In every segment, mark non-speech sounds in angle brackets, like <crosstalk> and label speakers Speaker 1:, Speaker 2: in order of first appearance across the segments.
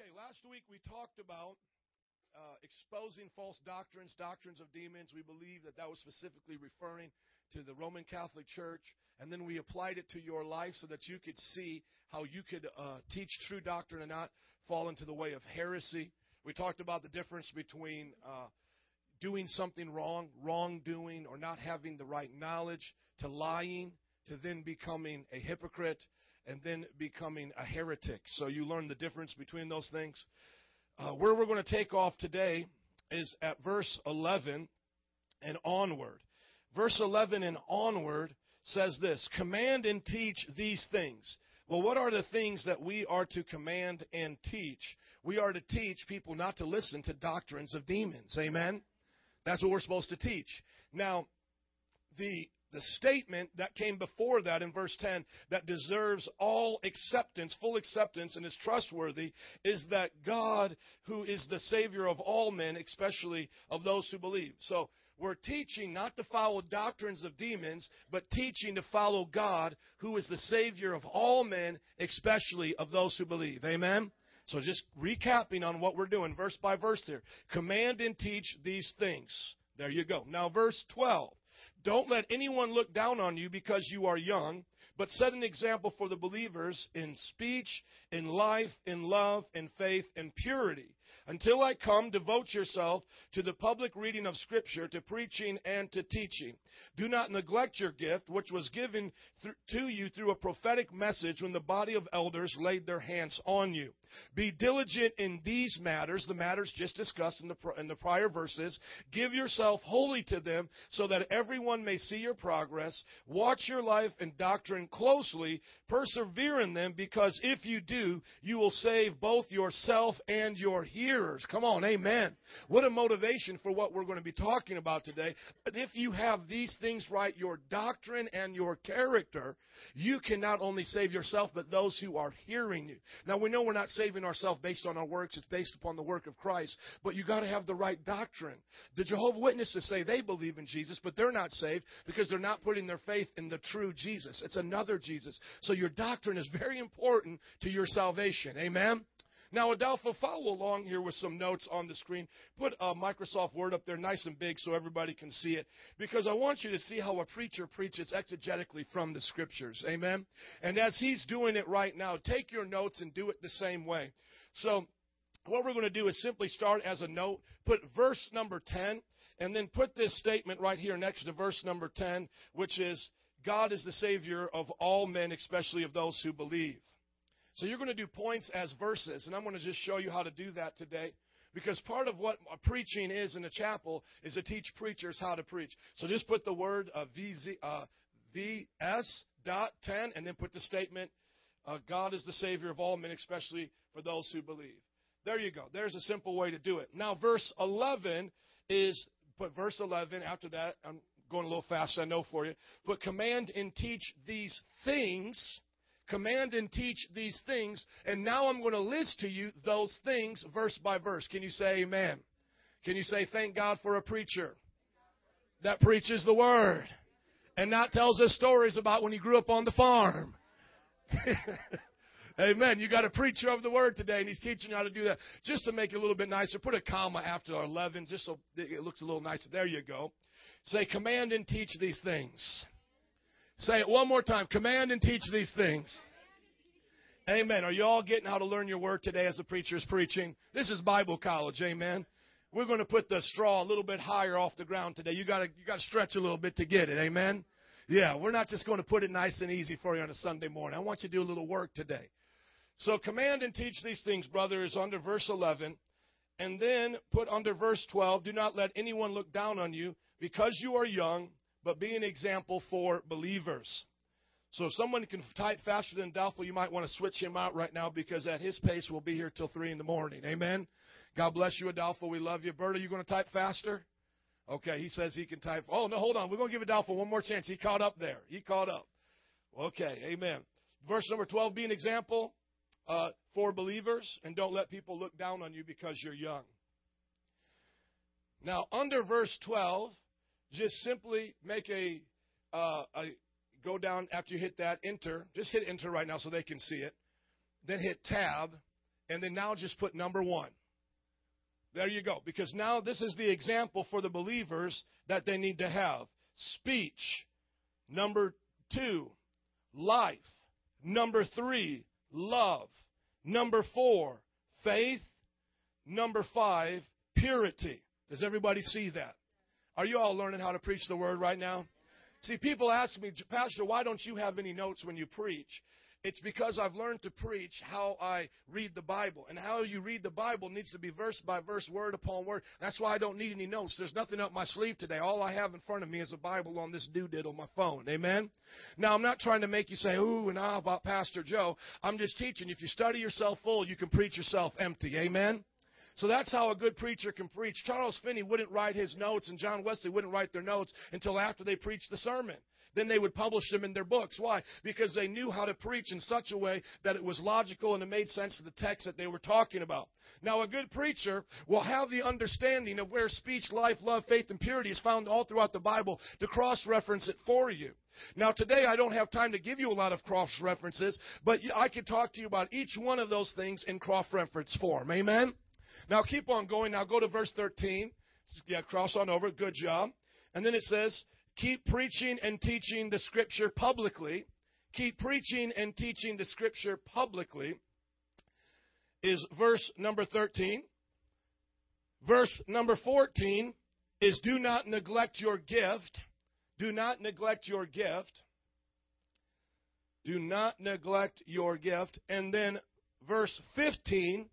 Speaker 1: Okay, last week we talked about uh, exposing false doctrines, doctrines of demons. We believe that that was specifically referring to the Roman Catholic Church. And then we applied it to your life so that you could see how you could uh, teach true doctrine and not fall into the way of heresy. We talked about the difference between uh, doing something wrong, wrongdoing, or not having the right knowledge, to lying, to then becoming a hypocrite, and then becoming a heretic. So you learn the difference between those things. Uh, where we're going to take off today is at verse 11 and onward. Verse 11 and onward says this Command and teach these things. Well, what are the things that we are to command and teach? We are to teach people not to listen to doctrines of demons. Amen? That's what we're supposed to teach. Now, the the statement that came before that in verse 10 that deserves all acceptance, full acceptance, and is trustworthy is that God, who is the Savior of all men, especially of those who believe. So we're teaching not to follow doctrines of demons, but teaching to follow God, who is the Savior of all men, especially of those who believe. Amen? So just recapping on what we're doing, verse by verse here. Command and teach these things. There you go. Now, verse 12. Don't let anyone look down on you because you are young, but set an example for the believers in speech, in life, in love, in faith, and purity. Until I come, devote yourself to the public reading of Scripture, to preaching, and to teaching. Do not neglect your gift, which was given th- to you through a prophetic message when the body of elders laid their hands on you. Be diligent in these matters, the matters just discussed in the, in the prior verses. Give yourself wholly to them so that everyone may see your progress. Watch your life and doctrine closely. Persevere in them because if you do, you will save both yourself and your hearers. Come on, amen. What a motivation for what we're going to be talking about today. But if you have these things right, your doctrine and your character, you can not only save yourself, but those who are hearing you. Now we know we're not saving ourselves based on our works. It's based upon the work of Christ. But you got to have the right doctrine. The Jehovah Witnesses say they believe in Jesus, but they're not saved because they're not putting their faith in the true Jesus. It's another Jesus. So your doctrine is very important to your salvation. Amen? Now, Adolfo, follow along here with some notes on the screen. Put a Microsoft Word up there nice and big so everybody can see it. Because I want you to see how a preacher preaches exegetically from the Scriptures. Amen? And as he's doing it right now, take your notes and do it the same way. So, what we're going to do is simply start as a note, put verse number 10, and then put this statement right here next to verse number 10, which is, God is the Savior of all men, especially of those who believe. So you're going to do points as verses, and I'm going to just show you how to do that today. Because part of what preaching is in a chapel is to teach preachers how to preach. So just put the word uh, VZ, uh, VS dot 10 and then put the statement, uh, God is the Savior of all men, especially for those who believe. There you go. There's a simple way to do it. Now, verse 11 is, put verse 11 after that. I'm going a little fast, I know for you. but command and teach these things command and teach these things. And now I'm going to list to you those things verse by verse. Can you say amen? Can you say thank God for a preacher that preaches the word and not tells us stories about when he grew up on the farm? <laughs> Amen. You got a preacher of the word today, and he's teaching you how to do that. Just to make it a little bit nicer, put a comma after 11, just so it looks a little nicer. There you go. Say, command and teach these things. Say it one more time. Command and teach these things. Amen. Are you all getting how to learn your word today as the preacher is preaching? This is Bible college. Amen. We're going to put the straw a little bit higher off the ground today. You got to you got to stretch a little bit to get it. Amen. Yeah, we're not just going to put it nice and easy for you on a Sunday morning. I want you to do a little work today. So command and teach these things, brother, is under verse 11. And then put under verse 12, do not let anyone look down on you because you are young but be an example for believers. So if someone can type faster than Adolfo, you might want to switch him out right now because at his pace we'll be here till three in the morning. Amen. God bless you, Adolfo. We love you. Bert, are you going to type faster? Okay, he says he can type. Oh no, hold on. We're going to give Adolfo one more chance. He caught up there. He caught up. Okay, amen. Verse number twelve: Be an example uh, for believers, and don't let people look down on you because you're young. Now, under verse twelve, just simply make a, uh, a go down after you hit that enter. Just hit enter right now so they can see it. Then hit tab and then now just put number one. There you go. Because now this is the example for the believers that they need to have. Speech. Number two, life. Number three, love. Number four, faith. Number five, purity. Does everybody see that? Are you all learning how to preach the word right now? See, people ask me, Pastor, why don't you have any notes when you preach? It's because I've learned to preach how I read the Bible. And how you read the Bible needs to be verse by verse, word upon word. That's why I don't need any notes. There's nothing up my sleeve today. All I have in front of me is a Bible on this doodad on my phone. Amen? Now, I'm not trying to make you say, ooh and ah about Pastor Joe. I'm just teaching. If you study yourself full, you can preach yourself empty. Amen? So that's how a good preacher can preach. Charles Finney wouldn't write his notes, and John Wesley wouldn't write their notes until after they preached the sermon. Then they would publish them in their books. Why? Because they knew how to preach in such a way that it was logical and it made sense to the text that they were talking about. Now, a good preacher will have the understanding of where speech, life, love, faith, and purity is found all throughout the Bible to cross reference it for you. Now, today I don't have time to give you a lot of cross references, but I could talk to you about each one of those things in cross reference form. Amen? Now, keep on going. Now, go to verse 13. Yeah, cross on over. Good job. And then it says, Keep preaching and teaching the scripture publicly. Keep preaching and teaching the scripture publicly is verse number 13. Verse number 14 is do not neglect your gift. Do not neglect your gift. Do not neglect your gift. And then verse 15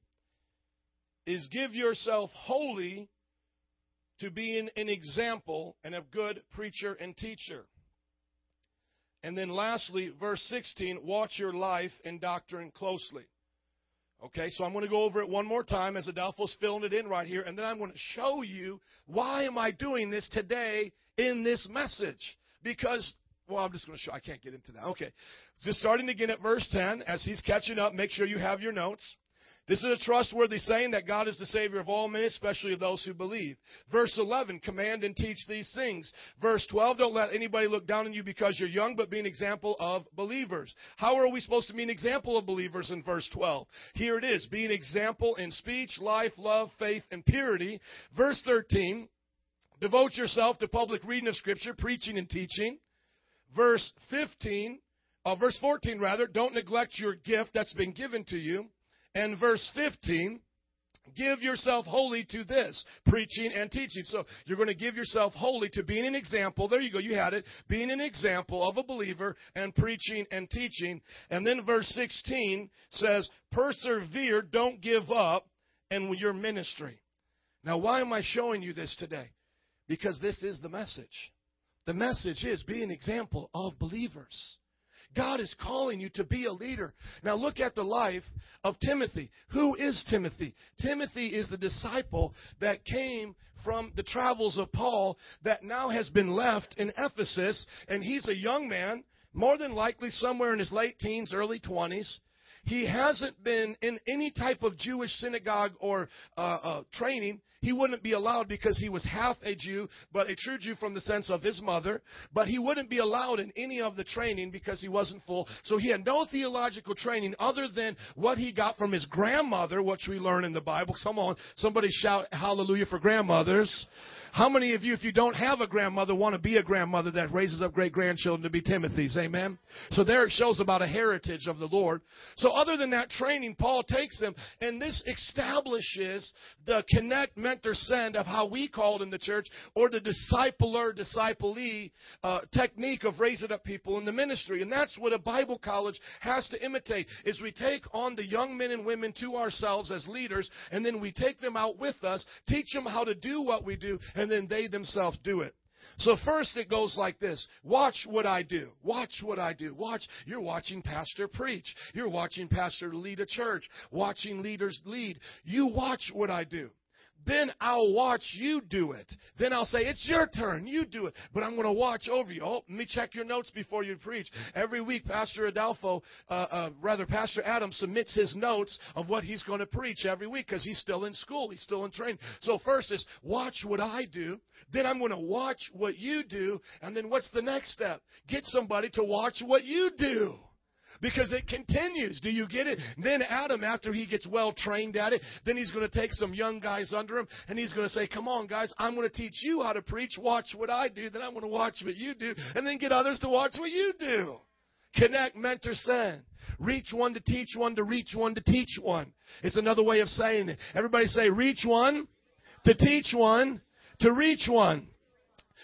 Speaker 1: is give yourself wholly to being an example and a good preacher and teacher. And then lastly, verse 16, watch your life and doctrine closely. Okay, so I'm going to go over it one more time as Adolfo's filling it in right here, and then I'm going to show you why am I doing this today in this message. Because, well, I'm just going to show, I can't get into that. Okay, just starting again at verse 10, as he's catching up, make sure you have your notes. This is a trustworthy saying that God is the Savior of all men, especially of those who believe. Verse 11, command and teach these things. Verse 12, don't let anybody look down on you because you're young, but be an example of believers. How are we supposed to be an example of believers in verse 12? Here it is, be an example in speech, life, love, faith, and purity. Verse 13, devote yourself to public reading of Scripture, preaching and teaching. Verse 15, uh, verse 14 rather, don't neglect your gift that's been given to you. And verse 15, give yourself wholly to this preaching and teaching. So you're going to give yourself wholly to being an example. There you go you had it. Being an example of a believer and preaching and teaching. And then verse 16 says persevere don't give up in your ministry. Now why am i showing you this today? Because this is the message. The message is be an example of believers God is calling you to be a leader. Now look at the life of Timothy. Who is Timothy? Timothy is the disciple that came from the travels of Paul that now has been left in Ephesus, and he's a young man, more than likely somewhere in his late teens, early 20s. He hasn't been in any type of Jewish synagogue or uh, uh, training. He wouldn't be allowed because he was half a Jew, but a true Jew from the sense of his mother. But he wouldn't be allowed in any of the training because he wasn't full. So he had no theological training other than what he got from his grandmother, which we learn in the Bible. Come on, somebody shout hallelujah for grandmothers. How many of you, if you don't have a grandmother, want to be a grandmother that raises up great grandchildren to be Timothy's? Amen? So there it shows about a heritage of the Lord. So other than that training, Paul takes them, and this establishes the connect, mentor, send of how we called in the church, or the discipler, disciplee uh, technique of raising up people in the ministry. And that's what a Bible college has to imitate, is we take on the young men and women to ourselves as leaders, and then we take them out with us, teach them how to do what we do, and then they themselves do it. So first it goes like this. Watch what I do. Watch what I do. Watch. You're watching pastor preach. You're watching pastor lead a church. Watching leaders lead. You watch what I do. Then I'll watch you do it. Then I'll say, it's your turn. You do it. But I'm going to watch over you. Oh, let me check your notes before you preach. Every week, Pastor Adolfo, uh, uh, rather, Pastor Adam submits his notes of what he's going to preach every week because he's still in school. He's still in training. So first is watch what I do. Then I'm going to watch what you do. And then what's the next step? Get somebody to watch what you do. Because it continues. Do you get it? Then Adam, after he gets well trained at it, then he's going to take some young guys under him and he's going to say, Come on, guys, I'm going to teach you how to preach. Watch what I do. Then I'm going to watch what you do. And then get others to watch what you do. Connect, mentor, send. Reach one to teach one to reach one to teach one. It's another way of saying it. Everybody say, reach one to teach one to reach one.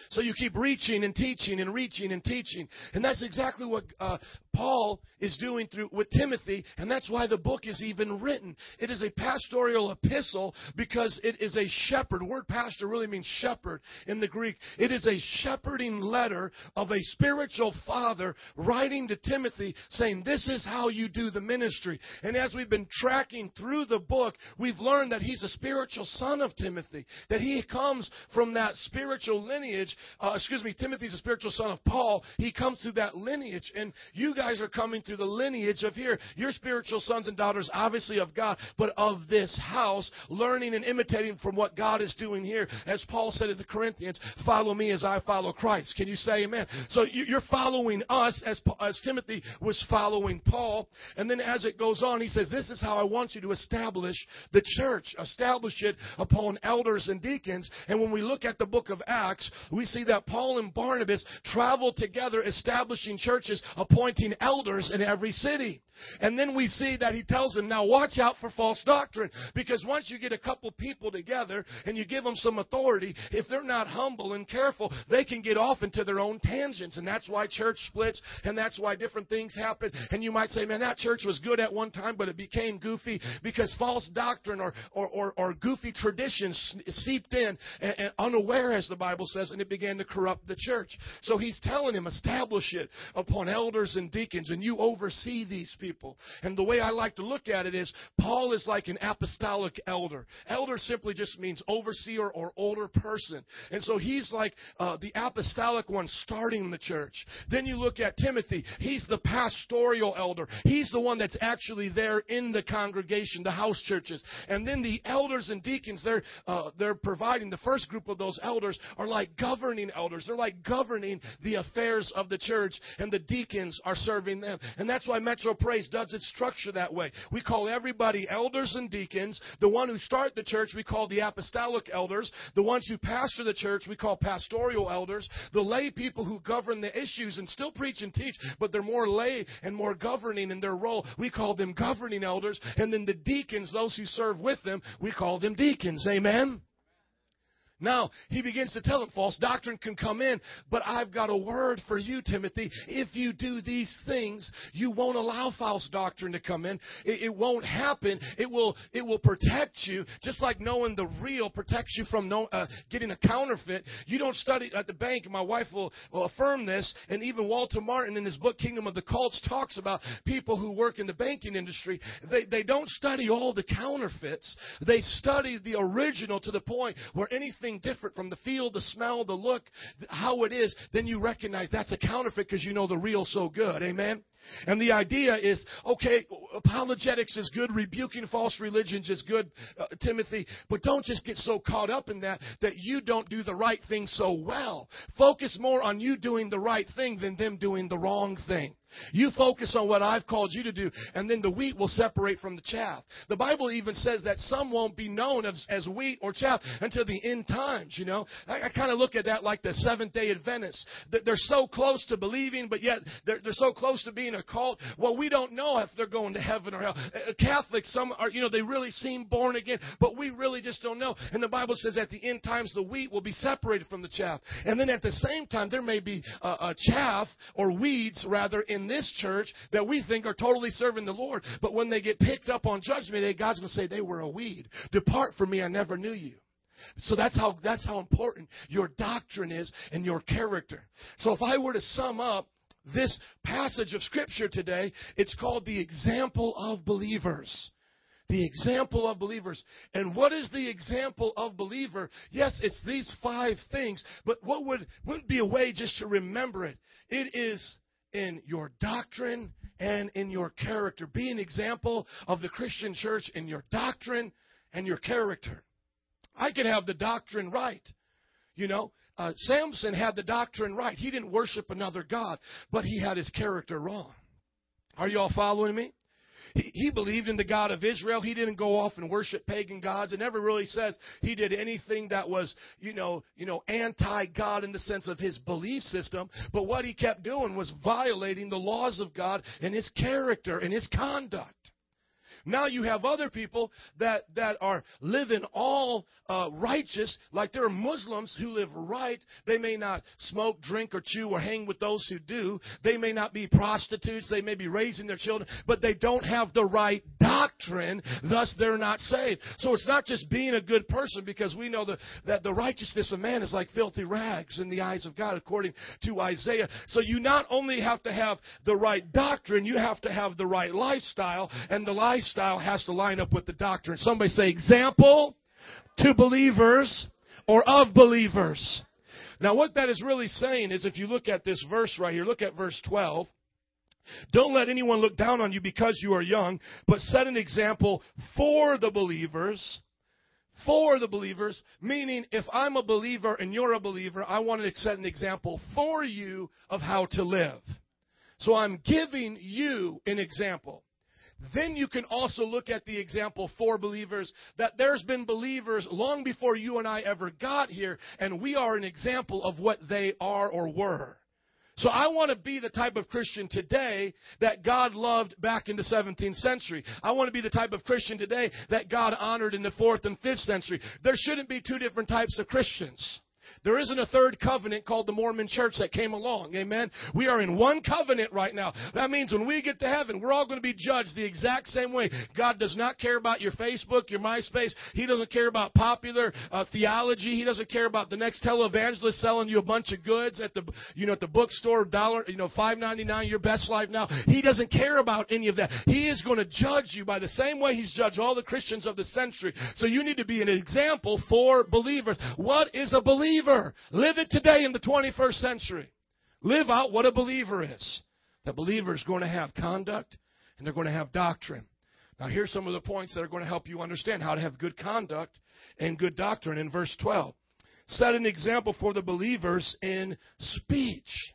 Speaker 1: So you keep reaching and teaching and reaching and teaching. And that's exactly what uh, Paul is doing through with Timothy, and that's why the book is even written. It is a pastoral epistle because it is a shepherd. The word pastor really means shepherd in the Greek. It is a shepherding letter of a spiritual father writing to Timothy saying, This is how you do the ministry. And as we've been tracking through the book, we've learned that he's a spiritual son of Timothy, that he comes from that spiritual lineage. Uh, excuse me, Timothy's a spiritual son of Paul. He comes through that lineage. And you guys are coming through the lineage of here. Your spiritual sons and daughters, obviously of God, but of this house, learning and imitating from what God is doing here. As Paul said to the Corinthians, follow me as I follow Christ. Can you say amen? So you're following us as, as Timothy was following Paul. And then as it goes on, he says, this is how I want you to establish the church. Establish it upon elders and deacons. And when we look at the book of Acts, we see that Paul and Barnabas traveled together establishing churches, appointing elders in every city. And then we see that he tells them, now watch out for false doctrine. Because once you get a couple people together and you give them some authority, if they're not humble and careful, they can get off into their own tangents. And that's why church splits and that's why different things happen. And you might say, man, that church was good at one time, but it became goofy because false doctrine or, or, or, or goofy traditions seeped in and, and unaware, as the Bible says, and it began to corrupt the church. So he's telling him, establish it upon elders and deacons, and you oversee these people people. And the way I like to look at it is Paul is like an apostolic elder. Elder simply just means overseer or older person. And so he's like uh, the apostolic one starting the church. Then you look at Timothy. He's the pastoral elder. He's the one that's actually there in the congregation, the house churches. And then the elders and deacons, they're, uh, they're providing, the first group of those elders are like governing elders. They're like governing the affairs of the church. And the deacons are serving them. And that's why Metro Praise does its structure that way. We call everybody elders and deacons. The one who start the church, we call the apostolic elders. The ones who pastor the church, we call pastoral elders. The lay people who govern the issues and still preach and teach, but they're more lay and more governing in their role, we call them governing elders. And then the deacons, those who serve with them, we call them deacons. Amen? Now, he begins to tell them false doctrine can come in, but I've got a word for you, Timothy. If you do these things, you won't allow false doctrine to come in. It, it won't happen. It will, it will protect you, just like knowing the real protects you from uh, getting a counterfeit. You don't study at the bank, my wife will, will affirm this, and even Walter Martin in his book, Kingdom of the Cults, talks about people who work in the banking industry. They, they don't study all the counterfeits. They study the original to the point where anything anything different from the feel, the smell, the look, how it is, then you recognize that's a counterfeit because you know the real so good. Amen? And the idea is, okay, apologetics is good, rebuking false religions is good, uh, Timothy, but don't just get so caught up in that that you don't do the right thing so well. Focus more on you doing the right thing than them doing the wrong thing. You focus on what I've called you to do, and then the wheat will separate from the chaff. The Bible even says that some won't be known as, as wheat or chaff until the end times, you know. I, I kind of look at that like the Seventh day Adventists. They're so close to believing, but yet they're, they're so close to being a cult. Well, we don't know if they're going to heaven or hell. Uh, Catholics, some are, you know, they really seem born again, but we really just don't know. And the Bible says at the end times the wheat will be separated from the chaff. And then at the same time, there may be a, a chaff or weeds, rather, in this church that we think are totally serving the Lord. But when they get picked up on judgment day, God's going to say they were a weed. Depart from me, I never knew you. So that's how, that's how important your doctrine is and your character. So if I were to sum up this passage of scripture today, it's called the example of believers. The example of believers. And what is the example of believer? Yes, it's these five things, but what would, would be a way just to remember it? It is in your doctrine and in your character. Be an example of the Christian church in your doctrine and your character. I could have the doctrine right. You know, uh, Samson had the doctrine right. He didn't worship another God, but he had his character wrong. Are you all following me? He, he believed in the God of Israel. He didn't go off and worship pagan gods. It never really says he did anything that was, you know, you know, anti-God in the sense of his belief system. But what he kept doing was violating the laws of God and his character and his conduct. Now you have other people that, that are living all uh, righteous, like there are Muslims who live right. They may not smoke, drink, or chew, or hang with those who do. They may not be prostitutes. They may be raising their children, but they don't have the right doctrine. Thus, they're not saved. So it's not just being a good person because we know that, that the righteousness of man is like filthy rags in the eyes of God, according to Isaiah. So you not only have to have the right doctrine, you have to have the right lifestyle, and the lifestyle has to line up with the doctrine. Somebody say example to believers or of believers. Now, what that is really saying is if you look at this verse right here, look at verse 12. Don't let anyone look down on you because you are young, but set an example for the believers. For the believers, meaning if I'm a believer and you're a believer, I want to set an example for you of how to live. So I'm giving you an example. Then you can also look at the example for believers that there's been believers long before you and I ever got here, and we are an example of what they are or were. So I want to be the type of Christian today that God loved back in the 17th century. I want to be the type of Christian today that God honored in the 4th and 5th century. There shouldn't be two different types of Christians. There isn't a third covenant called the Mormon church that came along. Amen. We are in one covenant right now. That means when we get to heaven, we're all going to be judged the exact same way. God does not care about your Facebook, your MySpace. He doesn't care about popular uh, theology. He doesn't care about the next televangelist selling you a bunch of goods at the, you know, at the bookstore, dollar, you know, five ninety nine. Your best life now. He doesn't care about any of that. He is going to judge you by the same way He's judged all the Christians of the century. So you need to be an example for believers. What is a believer? Believer. Live it today in the 21st century. Live out what a believer is. The believer is going to have conduct and they're going to have doctrine. Now, here's some of the points that are going to help you understand how to have good conduct and good doctrine in verse 12. Set an example for the believers in speech.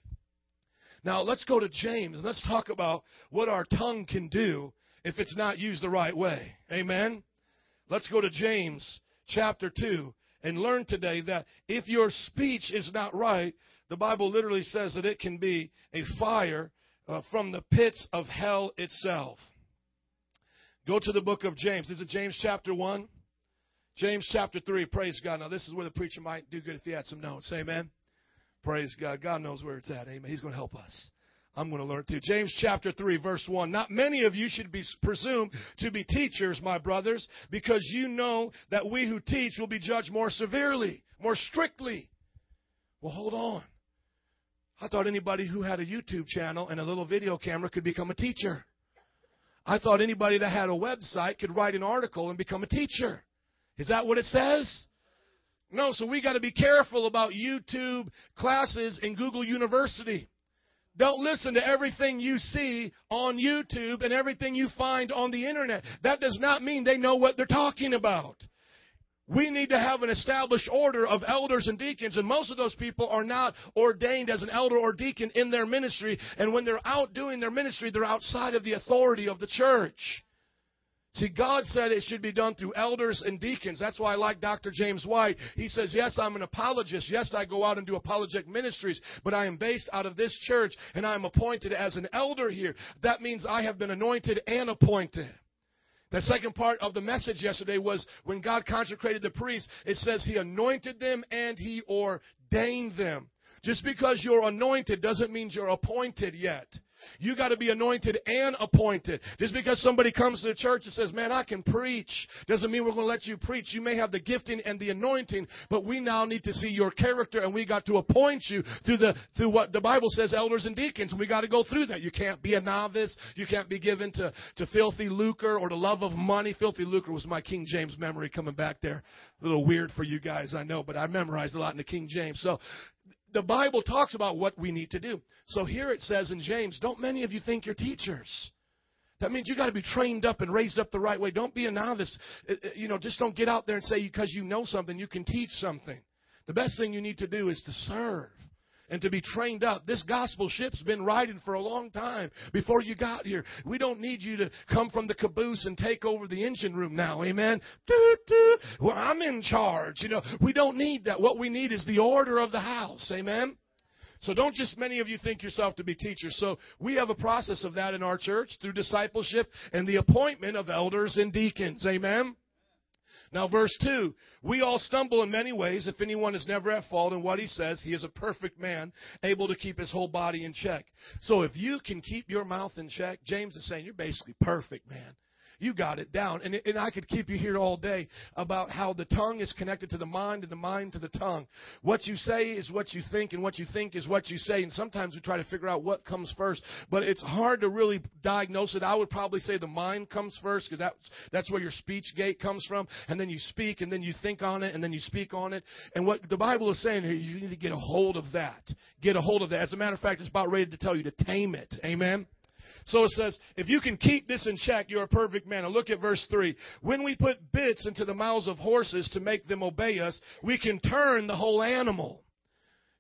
Speaker 1: Now, let's go to James and let's talk about what our tongue can do if it's not used the right way. Amen? Let's go to James chapter 2 and learn today that if your speech is not right, the Bible literally says that it can be a fire uh, from the pits of hell itself. Go to the book of James. Is it James chapter 1? James chapter 3. Praise God. Now, this is where the preacher might do good if he had some notes. Amen. Praise God. God knows where it's at. Amen. He's going to help us. I'm going to learn too. James chapter 3 verse 1. Not many of you should be presumed to be teachers, my brothers, because you know that we who teach will be judged more severely, more strictly. Well, hold on. I thought anybody who had a YouTube channel and a little video camera could become a teacher. I thought anybody that had a website could write an article and become a teacher. Is that what it says? No, so we got to be careful about YouTube classes and Google University. Don't listen to everything you see on YouTube and everything you find on the internet. That does not mean they know what they're talking about. We need to have an established order of elders and deacons, and most of those people are not ordained as an elder or deacon in their ministry, and when they're out doing their ministry, they're outside of the authority of the church. See, God said it should be done through elders and deacons. That's why I like Dr. James White. He says, Yes, I'm an apologist. Yes, I go out and do apologetic ministries, but I am based out of this church and I am appointed as an elder here. That means I have been anointed and appointed. The second part of the message yesterday was when God consecrated the priests, it says He anointed them and He ordained them. Just because you're anointed doesn't mean you're appointed yet. You got to be anointed and appointed. Just because somebody comes to the church and says, Man, I can preach, doesn't mean we're going to let you preach. You may have the gifting and the anointing, but we now need to see your character and we got to appoint you through the through what the Bible says, elders and deacons. We got to go through that. You can't be a novice. You can't be given to, to filthy lucre or the love of money. Filthy lucre was my King James memory coming back there. A little weird for you guys, I know, but I memorized a lot in the King James. So the Bible talks about what we need to do. So here it says in James, don't many of you think you're teachers? That means you got to be trained up and raised up the right way. Don't be a novice. Uh, uh, you know, just don't get out there and say because you know something, you can teach something. The best thing you need to do is to serve. And to be trained up. This gospel ship's been riding for a long time before you got here. We don't need you to come from the caboose and take over the engine room now. Amen. Well, I'm in charge. You know, we don't need that. What we need is the order of the house. Amen. So don't just many of you think yourself to be teachers. So we have a process of that in our church through discipleship and the appointment of elders and deacons. Amen. Now, verse 2 We all stumble in many ways. If anyone is never at fault in what he says, he is a perfect man, able to keep his whole body in check. So, if you can keep your mouth in check, James is saying you're basically perfect, man. You got it down. And, and I could keep you here all day about how the tongue is connected to the mind and the mind to the tongue. What you say is what you think, and what you think is what you say. And sometimes we try to figure out what comes first, but it's hard to really diagnose it. I would probably say the mind comes first because that's, that's where your speech gate comes from. And then you speak, and then you think on it, and then you speak on it. And what the Bible is saying here, you need to get a hold of that. Get a hold of that. As a matter of fact, it's about ready to tell you to tame it. Amen. So it says, if you can keep this in check, you're a perfect man. And look at verse 3. When we put bits into the mouths of horses to make them obey us, we can turn the whole animal.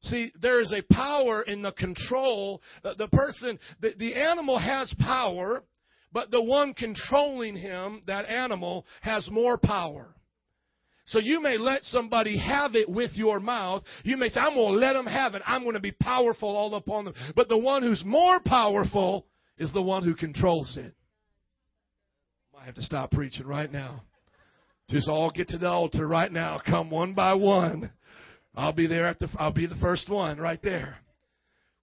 Speaker 1: See, there is a power in the control. The, person, the, the animal has power, but the one controlling him, that animal, has more power. So you may let somebody have it with your mouth. You may say, I'm going to let them have it. I'm going to be powerful all upon them. But the one who's more powerful is the one who controls it. I have to stop preaching right now. Just all get to the altar right now. Come one by one. I'll be there at the I'll be the first one right there.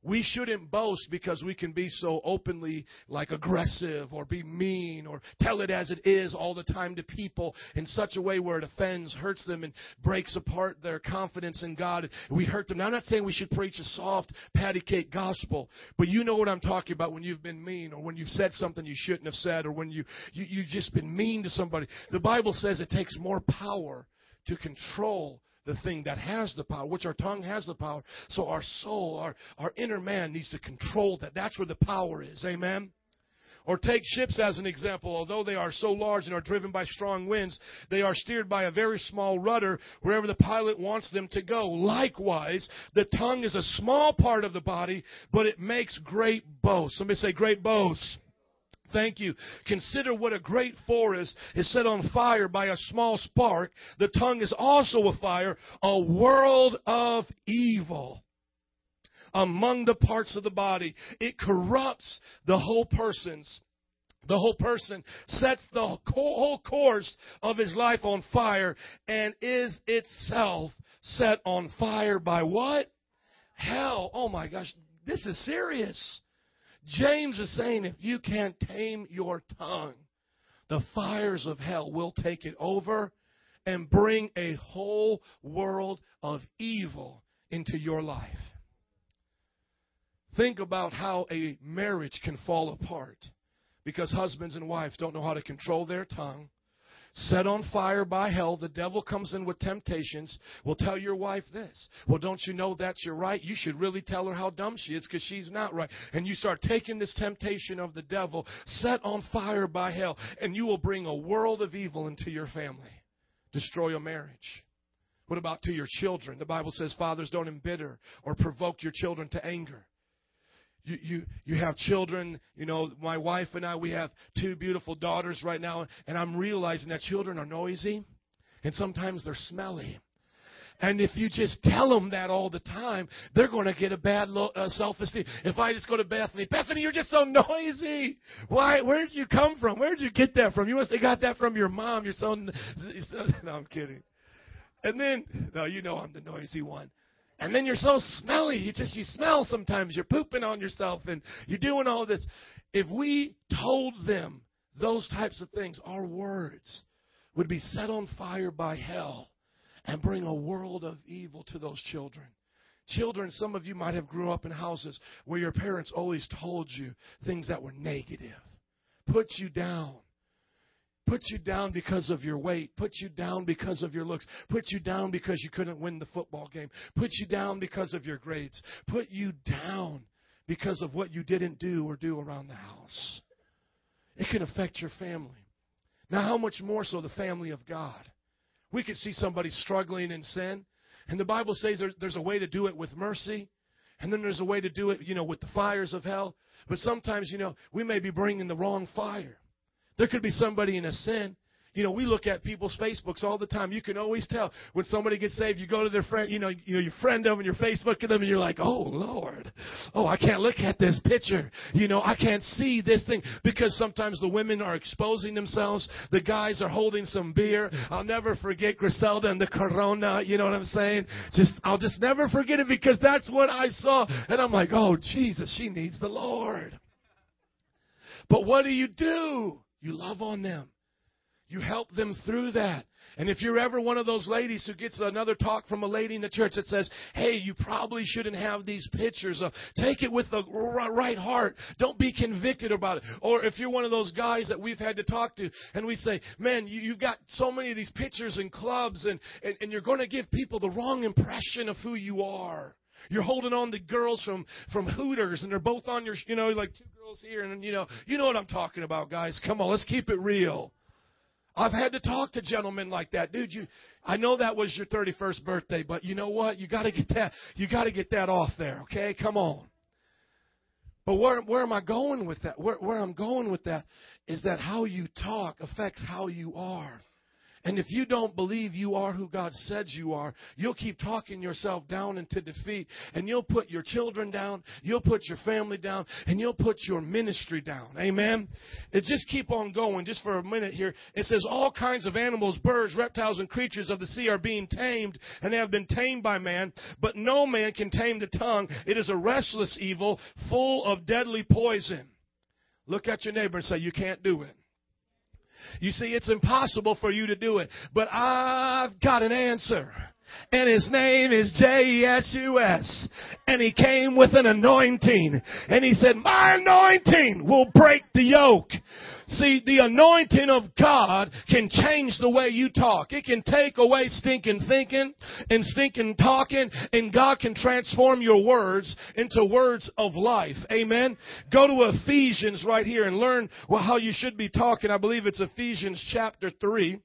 Speaker 1: We shouldn't boast because we can be so openly like aggressive or be mean or tell it as it is all the time to people in such a way where it offends, hurts them, and breaks apart their confidence in God. We hurt them. Now, I'm not saying we should preach a soft, patty cake gospel, but you know what I'm talking about when you've been mean or when you've said something you shouldn't have said or when you, you, you've just been mean to somebody. The Bible says it takes more power to control the thing that has the power, which our tongue has the power. So our soul, our, our inner man needs to control that. That's where the power is. Amen. Or take ships as an example. Although they are so large and are driven by strong winds, they are steered by a very small rudder wherever the pilot wants them to go. Likewise, the tongue is a small part of the body, but it makes great boast. Somebody say great boast. Thank you. Consider what a great forest is set on fire by a small spark. The tongue is also a fire, a world of evil among the parts of the body. It corrupts the whole person's the whole person sets the whole course of his life on fire and is itself set on fire by what? Hell. Oh my gosh, this is serious. James is saying if you can't tame your tongue, the fires of hell will take it over and bring a whole world of evil into your life. Think about how a marriage can fall apart because husbands and wives don't know how to control their tongue set on fire by hell. The devil comes in with temptations. Will tell your wife this. Well, don't you know that you're right? You should really tell her how dumb she is because she's not right. And you start taking this temptation of the devil, set on fire by hell, and you will bring a world of evil into your family, destroy a marriage. What about to your children? The Bible says, Fathers, don't embitter or provoke your children to anger you, you, you have children. You know, my wife and I, we have two beautiful daughters right now, and I'm realizing that children are noisy and sometimes they're smelly. And if you just tell them that all the time, they're going to get a bad lo- uh, self-esteem. If I just go to Bethany, Bethany, you're just so noisy. Why? Where did you come from? Where did you get that from? You must have got that from your mom. You're so. <laughs> No, I'm kidding. And then, no, you know I'm the noisy one. And then you're so smelly. You just you smell sometimes. You're pooping on yourself and you're doing all this. If we told them those types of things, our words would be set on fire by hell and bring a world of evil to those children. Children, some of you might have grew up in houses where your parents always told you things that were negative, put you down, put you down because of your weight, put you down because of your looks, put you down because you couldn't win the football game, put you down because of your grades, put you down because of what you didn't do or do around the house. It can affect your family. Now, how much more so the family of God? We could see somebody struggling in sin, and the Bible says there's a way to do it with mercy And then there's a way to do it, you know, with the fires of hell. But sometimes, you know, we may be bringing the wrong fire. There could be somebody in a sin you know, we look at people's Facebooks all the time. You can always tell when somebody gets saved. You go to their friend, you know, you know, your friend them and you're Facebooking them, and you're like, "Oh Lord, oh I can't look at this picture. You know, I can't see this thing because sometimes the women are exposing themselves. The guys are holding some beer. I'll never forget Griselda and the Corona. You know what I'm saying? Just I'll just never forget it because that's what I saw, and I'm like, "Oh Jesus, she needs the Lord." But what do you do? You love on them. You help them through that. And if you're ever one of those ladies who gets another talk from a lady in the church that says, hey, you probably shouldn't have these pictures, of, take it with the right heart. Don't be convicted about it. Or if you're one of those guys that we've had to talk to and we say, man, you, have got so many of these pictures in clubs and, and, and you're going to give people the wrong impression of who you are. You're holding on to girls from, from Hooters and they're both on your, you know, like two girls here and, you know, you know what I'm talking about, guys. Come on, let's keep it real. I've had to talk to gentlemen like that. Dude, you I know that was your 31st birthday, but you know what? You got to get that you got to get that off there, okay? Come on. But where where am I going with that? Where where I'm going with that is that how you talk affects how you are. And if you don't believe you are who God said you are, you'll keep talking yourself down into defeat. And you'll put your children down, you'll put your family down, and you'll put your ministry down. Amen? It just keep on going, just for a minute here. It says, All kinds of animals, birds, reptiles, and creatures of the sea are being tamed, and they have been tamed by man. But no man can tame the tongue. It is a restless evil, full of deadly poison. Look at your neighbor and say, You can't do it. You see, it's impossible for you to do it. But I've got an answer. And his name is J-E-S-U-S. And he came with an anointing. And he said, my anointing will break the yoke. See, the anointing of God can change the way you talk. It can take away stinking thinking and stinking talking, and God can transform your words into words of life. Amen. Go to Ephesians right here and learn well, how you should be talking. I believe it's Ephesians chapter 3.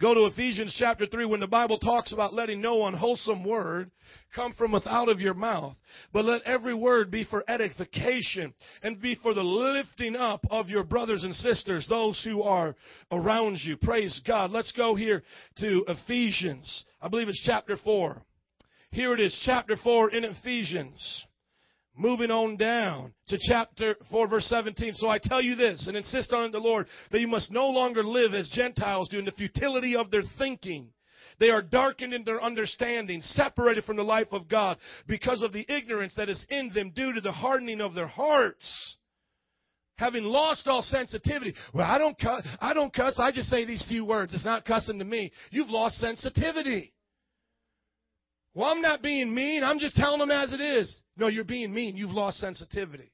Speaker 1: Go to Ephesians chapter 3 when the Bible talks about letting no unwholesome word come from without of your mouth, but let every word be for edification and be for the lifting up of your brothers and sisters, those who are around you. Praise God. Let's go here to Ephesians. I believe it's chapter 4. Here it is, chapter 4 in Ephesians. Moving on down to chapter 4 verse 17. So I tell you this and insist on the Lord that you must no longer live as Gentiles do in the futility of their thinking. They are darkened in their understanding, separated from the life of God because of the ignorance that is in them due to the hardening of their hearts. Having lost all sensitivity. Well, I don't cuss, I don't cuss, I just say these few words. It's not cussing to me. You've lost sensitivity. Well, I'm not being mean. I'm just telling them as it is. No, you're being mean. You've lost sensitivity.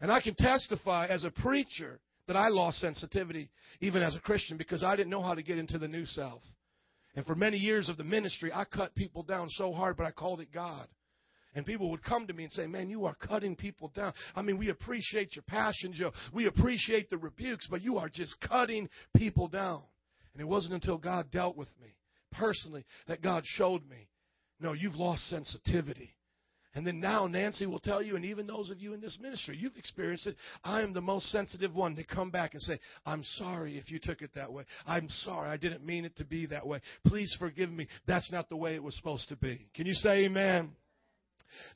Speaker 1: And I can testify as a preacher that I lost sensitivity even as a Christian because I didn't know how to get into the new self. And for many years of the ministry, I cut people down so hard, but I called it God. And people would come to me and say, Man, you are cutting people down. I mean, we appreciate your passion, Joe. We appreciate the rebukes, but you are just cutting people down. And it wasn't until God dealt with me personally that God showed me no, you've lost sensitivity. And then now Nancy will tell you, and even those of you in this ministry, you've experienced it. I am the most sensitive one to come back and say, I'm sorry if you took it that way. I'm sorry. I didn't mean it to be that way. Please forgive me. That's not the way it was supposed to be. Can you say amen?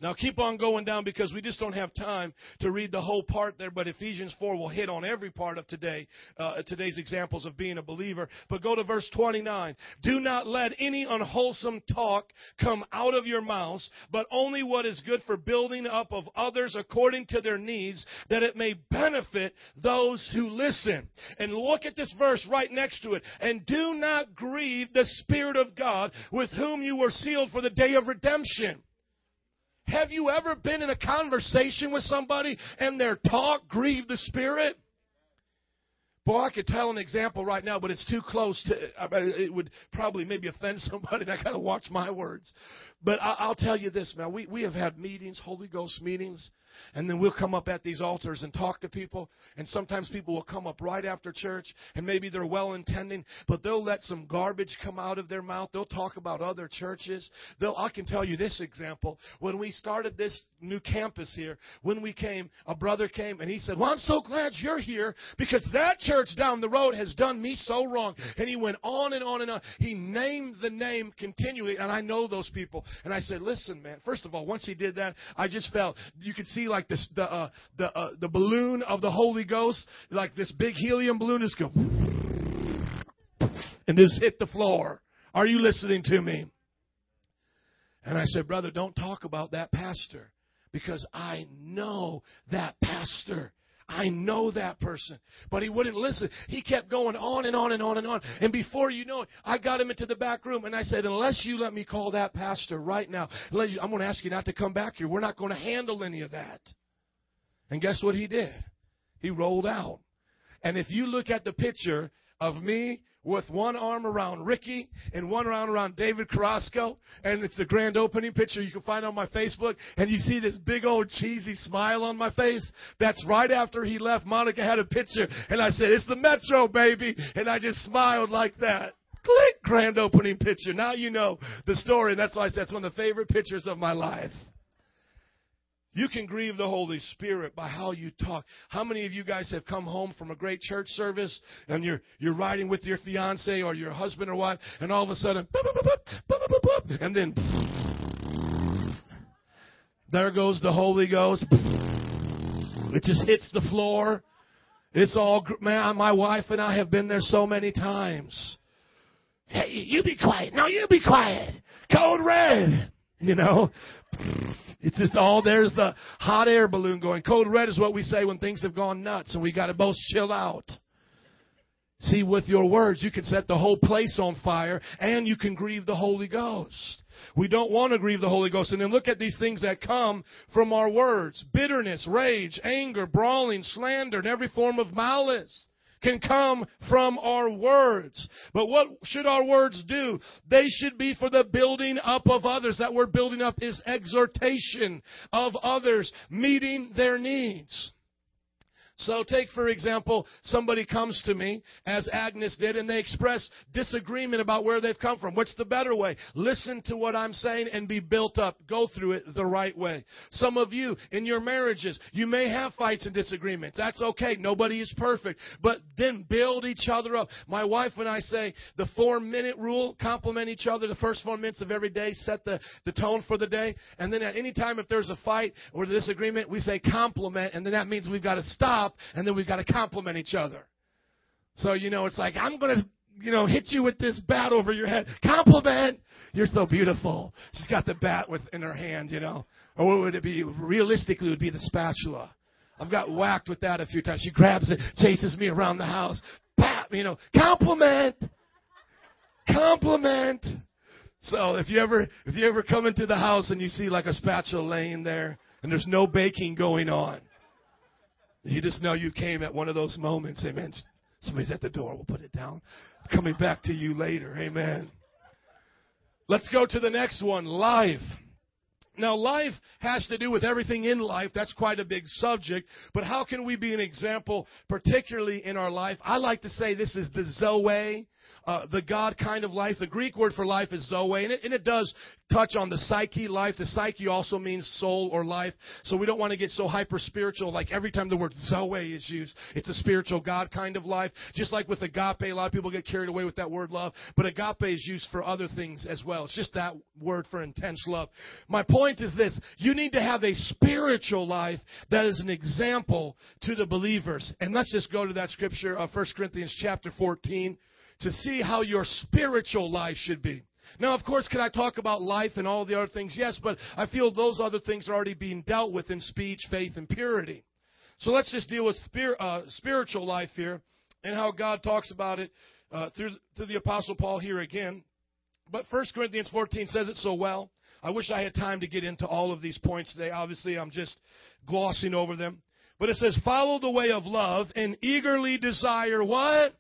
Speaker 1: Now keep on going down because we just don't have time to read the whole part there, but Ephesians 4 will hit on every part of today, uh, today's examples of being a believer. But go to verse 29. Do not let any unwholesome talk come out of your mouths, but only what is good for building up of others according to their needs, that it may benefit those who listen. And look at this verse right next to it. And do not grieve the Spirit of God with whom you were sealed for the day of redemption. Have you ever been in a conversation with somebody and their talk grieved the Spirit? Boy, I could tell an example right now, but it's too close to. It would probably maybe offend somebody. And I gotta watch my words. But I'll tell you this, man. We we have had meetings, Holy Ghost meetings, and then we'll come up at these altars and talk to people. And sometimes people will come up right after church, and maybe they're well intending, but they'll let some garbage come out of their mouth. They'll talk about other churches. They'll, I can tell you this example. When we started this new campus here, when we came, a brother came and he said, Well, I'm so glad you're here because that church down the road has done me so wrong. And he went on and on and on. He named the name continually, and I know those people. And I said, Listen, man, first of all, once he did that, I just felt you could see like this the uh, the uh, the balloon of the Holy Ghost, like this big helium balloon, just go and just hit the floor. Are you listening to me? And I said, brother, don't talk about that pastor because I know that pastor. I know that person. But he wouldn't listen. He kept going on and on and on and on. And before you know it, I got him into the back room and I said, unless you let me call that pastor right now, you, I'm going to ask you not to come back here. We're not going to handle any of that. And guess what he did? He rolled out. And if you look at the picture of me with one arm around Ricky and one arm around David Carrasco. And it's the grand opening picture you can find on my Facebook. And you see this big old cheesy smile on my face. That's right after he left. Monica had a picture. And I said, it's the Metro, baby. And I just smiled like that. Click, grand opening picture. Now you know the story. And that's why it's one of the favorite pictures of my life. You can grieve the Holy Spirit by how you talk. How many of you guys have come home from a great church service and you're you're riding with your fiance or your husband or wife, and all of a sudden, and then <laughs> there goes the Holy Ghost. It just hits the floor. It's all man. My wife and I have been there so many times. Hey, you be quiet. No, you be quiet. Code red. You know, <laughs> it's just all there's the hot air balloon going. Code red is what we say when things have gone nuts and we got to both chill out. See, with your words, you can set the whole place on fire and you can grieve the Holy Ghost. We don't want to grieve the Holy Ghost. And then look at these things that come from our words. Bitterness, rage, anger, brawling, slander, and every form of malice can come from our words. But what should our words do? They should be for the building up of others. That word building up is exhortation of others, meeting their needs. So take, for example, somebody comes to me, as Agnes did, and they express disagreement about where they've come from. What's the better way? Listen to what I'm saying and be built up. Go through it the right way. Some of you, in your marriages, you may have fights and disagreements. That's okay. Nobody is perfect. But then build each other up. My wife and I say the four minute rule, compliment each other the first four minutes of every day, set the, the tone for the day. And then at any time if there's a fight or disagreement, we say compliment, and then that means we've got to stop up, and then we've got to compliment each other. So, you know, it's like, I'm going to, you know, hit you with this bat over your head. Compliment! You're so beautiful. She's got the bat with, in her hand, you know. Or what would it be? Realistically, it would be the spatula. I've got whacked with that a few times. She grabs it, chases me around the house. Pat, you know, compliment! Compliment! So if you ever if you ever come into the house and you see like a spatula laying there and there's no baking going on, you just know you came at one of those moments. Amen. Somebody's at the door. We'll put it down. Coming back to you later. Amen. Let's go to the next one life. Now, life has to do with everything in life. That's quite a big subject. But how can we be an example, particularly in our life? I like to say this is the Zoe uh, the God kind of life. The Greek word for life is zoe, and it, and it does touch on the psyche life. The psyche also means soul or life. So we don't want to get so hyper spiritual. Like every time the word zoe is used, it's a spiritual God kind of life. Just like with agape, a lot of people get carried away with that word love. But agape is used for other things as well. It's just that word for intense love. My point is this: you need to have a spiritual life that is an example to the believers. And let's just go to that scripture of 1 Corinthians chapter 14 to see how your spiritual life should be. Now, of course, can I talk about life and all the other things? Yes, but I feel those other things are already being dealt with in speech, faith, and purity. So let's just deal with spir- uh, spiritual life here and how God talks about it uh, through, through the Apostle Paul here again. But 1 Corinthians 14 says it so well. I wish I had time to get into all of these points today. Obviously, I'm just glossing over them. But it says, follow the way of love and eagerly desire what?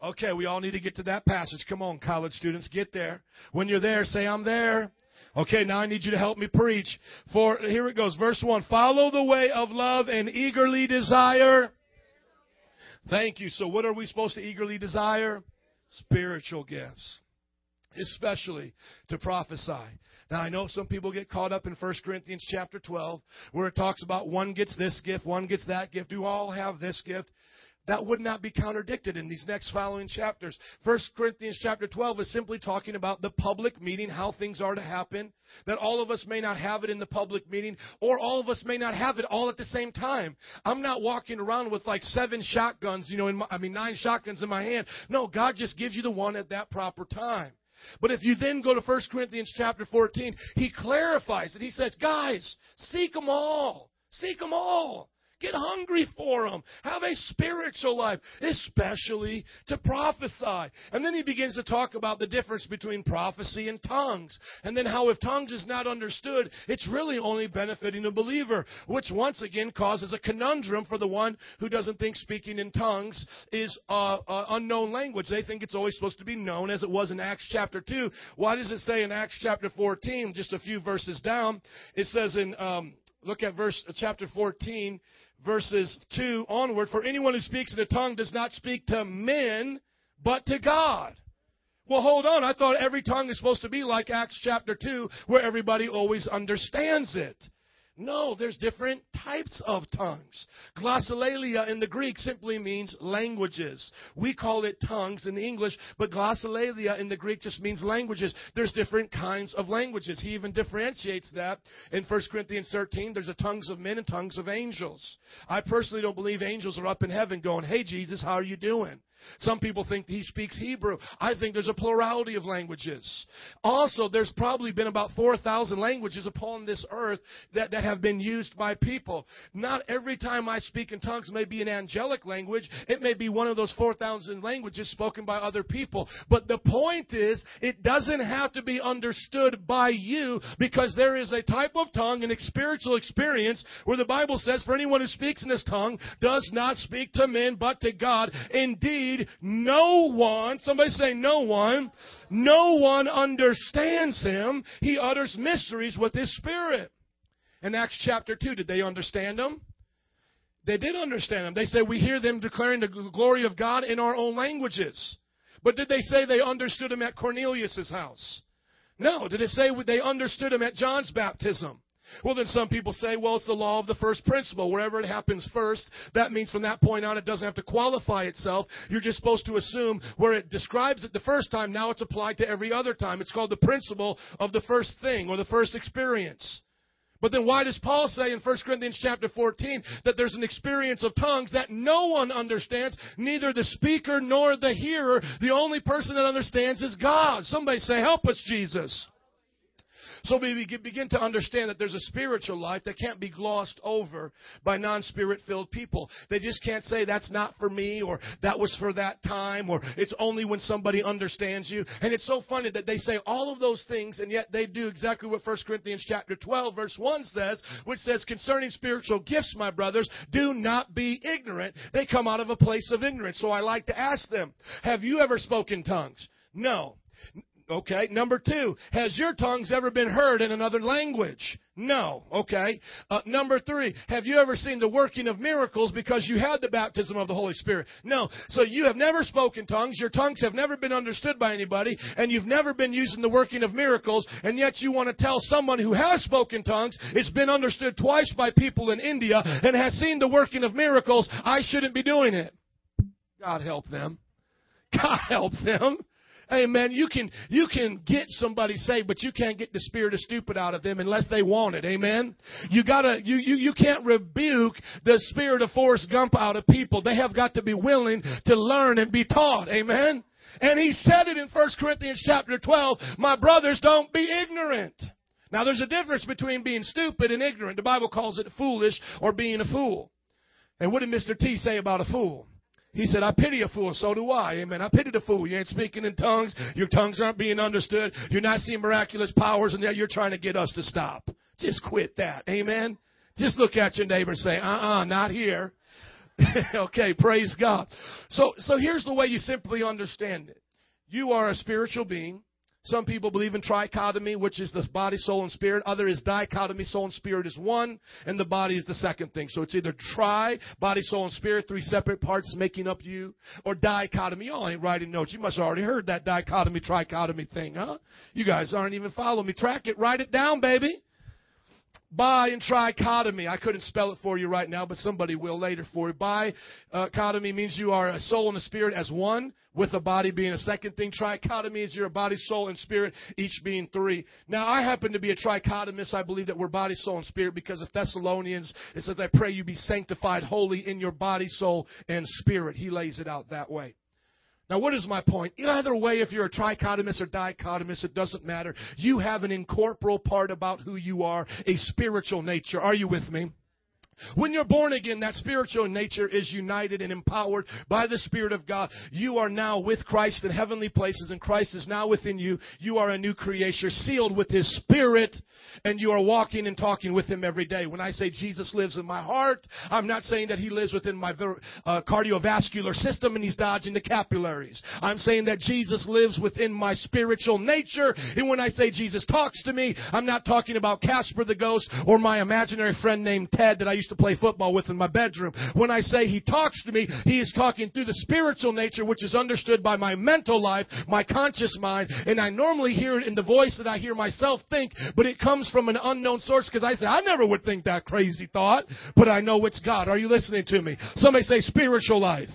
Speaker 1: Okay, we all need to get to that passage. Come on, college students, get there. When you're there, say, I'm there. Okay, now I need you to help me preach. For, here it goes, verse 1. Follow the way of love and eagerly desire. Thank you. So what are we supposed to eagerly desire? Spiritual gifts. Especially to prophesy. Now I know some people get caught up in 1 Corinthians chapter 12 where it talks about one gets this gift, one gets that gift. Do all have this gift? that would not be contradicted in these next following chapters. 1 Corinthians chapter 12 is simply talking about the public meeting, how things are to happen, that all of us may not have it in the public meeting, or all of us may not have it all at the same time. I'm not walking around with like seven shotguns, you know, my, I mean nine shotguns in my hand. No, God just gives you the one at that proper time. But if you then go to 1 Corinthians chapter 14, he clarifies it. He says, guys, seek them all. Seek them all. Get hungry for them. Have a spiritual life, especially to prophesy. And then he begins to talk about the difference between prophecy and tongues. And then how if tongues is not understood, it's really only benefiting a believer, which once again causes a conundrum for the one who doesn't think speaking in tongues is uh, uh, unknown language. They think it's always supposed to be known as it was in Acts chapter 2. Why does it say in Acts chapter 14, just a few verses down, it says in, um, look at verse, uh, chapter 14, verses 2 onward, for anyone who speaks in a tongue does not speak to men, but to God. Well, hold on. I thought every tongue is supposed to be like Acts chapter 2, where everybody always understands it. No, there's different types of tongues. Glossolalia in the Greek simply means languages. We call it tongues in the English, but glossolalia in the Greek just means languages. There's different kinds of languages. He even differentiates that in 1 Corinthians 13. There's a tongues of men and tongues of angels. I personally don't believe angels are up in heaven going, Hey Jesus, how are you doing? Some people think he speaks Hebrew. I think there's a plurality of languages. Also, there's probably been about 4,000 languages upon this earth that, that have been used by people. Not every time I speak in tongues may be an angelic language. It may be one of those 4,000 languages spoken by other people. But the point is, it doesn't have to be understood by you because there is a type of tongue, an spiritual experience, where the Bible says, for anyone who speaks in this tongue does not speak to men but to God. Indeed, no one, somebody say no one, no one understands him. He utters mysteries with his spirit. In Acts chapter 2, did they understand him? They did understand him. They say, We hear them declaring the glory of God in our own languages. But did they say they understood him at Cornelius' house? No. Did it say they understood him at John's baptism? Well, then some people say, well, it's the law of the first principle. Wherever it happens first, that means from that point on it doesn't have to qualify itself. You're just supposed to assume where it describes it the first time, now it's applied to every other time. It's called the principle of the first thing or the first experience. But then why does Paul say in 1 Corinthians chapter 14 that there's an experience of tongues that no one understands, neither the speaker nor the hearer? The only person that understands is God. Somebody say, help us, Jesus. So we begin to understand that there's a spiritual life that can't be glossed over by non-spirit filled people. They just can't say that's not for me or that was for that time or it's only when somebody understands you. And it's so funny that they say all of those things and yet they do exactly what 1 Corinthians chapter 12 verse 1 says, which says concerning spiritual gifts, my brothers, do not be ignorant. They come out of a place of ignorance. So I like to ask them, have you ever spoken tongues? No. Okay. Number two, has your tongues ever been heard in another language? No. Okay. Uh, number three, have you ever seen the working of miracles because you had the baptism of the Holy Spirit? No. So you have never spoken tongues, your tongues have never been understood by anybody, and you've never been using the working of miracles, and yet you want to tell someone who has spoken tongues, it's been understood twice by people in India, and has seen the working of miracles, I shouldn't be doing it. God help them. God help them. Amen. You can, you can get somebody saved, but you can't get the spirit of stupid out of them unless they want it. Amen. You gotta, you, you, you can't rebuke the spirit of Forrest Gump out of people. They have got to be willing to learn and be taught. Amen. And he said it in 1 Corinthians chapter 12, my brothers, don't be ignorant. Now there's a difference between being stupid and ignorant. The Bible calls it foolish or being a fool. And what did Mr. T say about a fool? He said, I pity a fool, so do I. Amen. I pity the fool. You ain't speaking in tongues. Your tongues aren't being understood. You're not seeing miraculous powers, and yet you're trying to get us to stop. Just quit that. Amen. Just look at your neighbor and say, uh-uh, not here. <laughs> okay, praise God. So, so here's the way you simply understand it. You are a spiritual being. Some people believe in trichotomy, which is the body, soul, and spirit. Other is dichotomy, soul and spirit is one, and the body is the second thing. So it's either tri, body, soul, and spirit, three separate parts making up you, or dichotomy. Y'all ain't writing notes. You must have already heard that dichotomy, trichotomy thing, huh? You guys aren't even following me. Track it. Write it down, baby. Bi and trichotomy. I couldn't spell it for you right now, but somebody will later for you. Bichotomy means you are a soul and a spirit as one, with a body being a second thing. Trichotomy is you're a body, soul, and spirit, each being three. Now, I happen to be a trichotomist. I believe that we're body, soul, and spirit because of Thessalonians. It says, I pray you be sanctified holy in your body, soul, and spirit. He lays it out that way. Now, what is my point? Either way, if you're a trichotomist or dichotomist, it doesn't matter. You have an incorporeal part about who you are, a spiritual nature. Are you with me? When you're born again, that spiritual nature is united and empowered by the Spirit of God. You are now with Christ in heavenly places, and Christ is now within you. You are a new creation, sealed with His Spirit, and you are walking and talking with Him every day. When I say Jesus lives in my heart, I'm not saying that He lives within my uh, cardiovascular system and He's dodging the capillaries. I'm saying that Jesus lives within my spiritual nature, and when I say Jesus talks to me, I'm not talking about Casper the ghost or my imaginary friend named Ted that I used used to play football with in my bedroom. When I say he talks to me, he is talking through the spiritual nature, which is understood by my mental life, my conscious mind, and I normally hear it in the voice that I hear myself think, but it comes from an unknown source because I say, I never would think that crazy thought, but I know it's God. Are you listening to me? Somebody say spiritual life.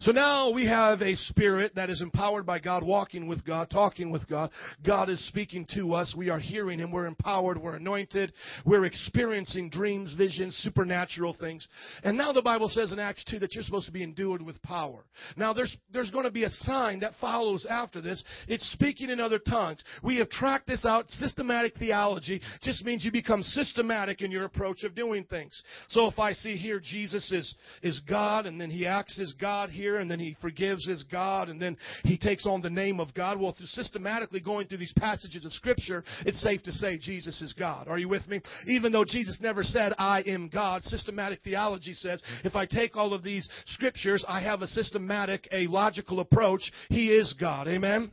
Speaker 1: So now we have a spirit that is empowered by God, walking with God, talking with God. God is speaking to us. We are hearing Him. We're empowered. We're anointed. We're experiencing dreams, visions, supernatural things. And now the Bible says in Acts 2 that you're supposed to be endued with power. Now there's, there's going to be a sign that follows after this. It's speaking in other tongues. We have tracked this out. Systematic theology just means you become systematic in your approach of doing things. So if I see here Jesus is, is God and then He acts as God here and then he forgives his God and then he takes on the name of God. Well, through systematically going through these passages of Scripture, it's safe to say Jesus is God. Are you with me? Even though Jesus never said, I am God, systematic theology says if I take all of these Scriptures, I have a systematic, a logical approach. He is God. Amen?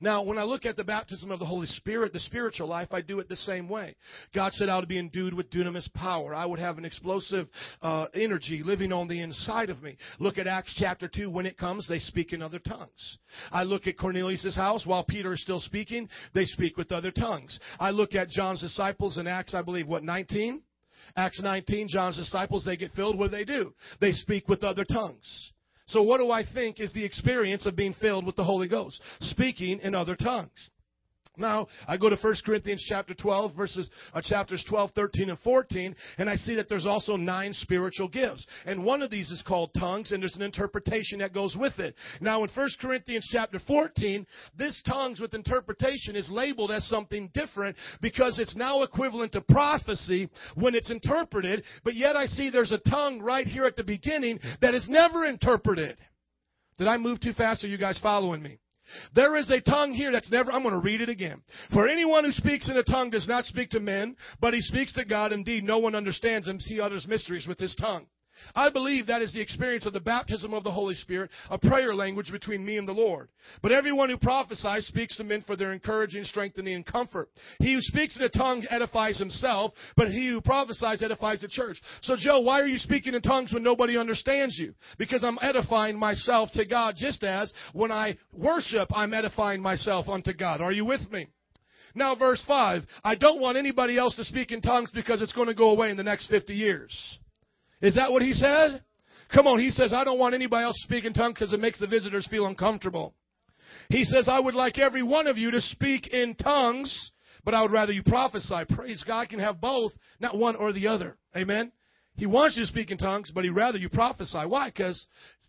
Speaker 1: Now, when I look at the baptism of the Holy Spirit, the spiritual life, I do it the same way. God said I would be endued with dunamis power. I would have an explosive uh, energy living on the inside of me. Look at Acts chapter 2. When it comes, they speak in other tongues. I look at Cornelius' house. While Peter is still speaking, they speak with other tongues. I look at John's disciples in Acts, I believe, what, 19? Acts 19, John's disciples, they get filled. What do they do? They speak with other tongues. So what do I think is the experience of being filled with the Holy Ghost? Speaking in other tongues. Now, I go to 1 Corinthians chapter 12, verses, uh, chapters 12, 13, and 14, and I see that there's also nine spiritual gifts. And one of these is called tongues, and there's an interpretation that goes with it. Now, in 1 Corinthians chapter 14, this tongues with interpretation is labeled as something different because it's now equivalent to prophecy when it's interpreted, but yet I see there's a tongue right here at the beginning that is never interpreted. Did I move too fast? Are you guys following me? There is a tongue here that's never, I'm going to read it again. For anyone who speaks in a tongue does not speak to men, but he speaks to God. Indeed, no one understands him, see others' mysteries with his tongue. I believe that is the experience of the baptism of the Holy Spirit, a prayer language between me and the Lord. But everyone who prophesies speaks to men for their encouraging, strengthening, and comfort. He who speaks in a tongue edifies himself, but he who prophesies edifies the church. So, Joe, why are you speaking in tongues when nobody understands you? Because I'm edifying myself to God, just as when I worship, I'm edifying myself unto God. Are you with me? Now, verse 5. I don't want anybody else to speak in tongues because it's going to go away in the next 50 years. Is that what he said? Come on, he says, I don't want anybody else to speak in tongues because it makes the visitors feel uncomfortable. He says, I would like every one of you to speak in tongues, but I would rather you prophesy. Praise God, can have both, not one or the other. Amen? He wants you to speak in tongues, but he'd rather you prophesy. Why? Because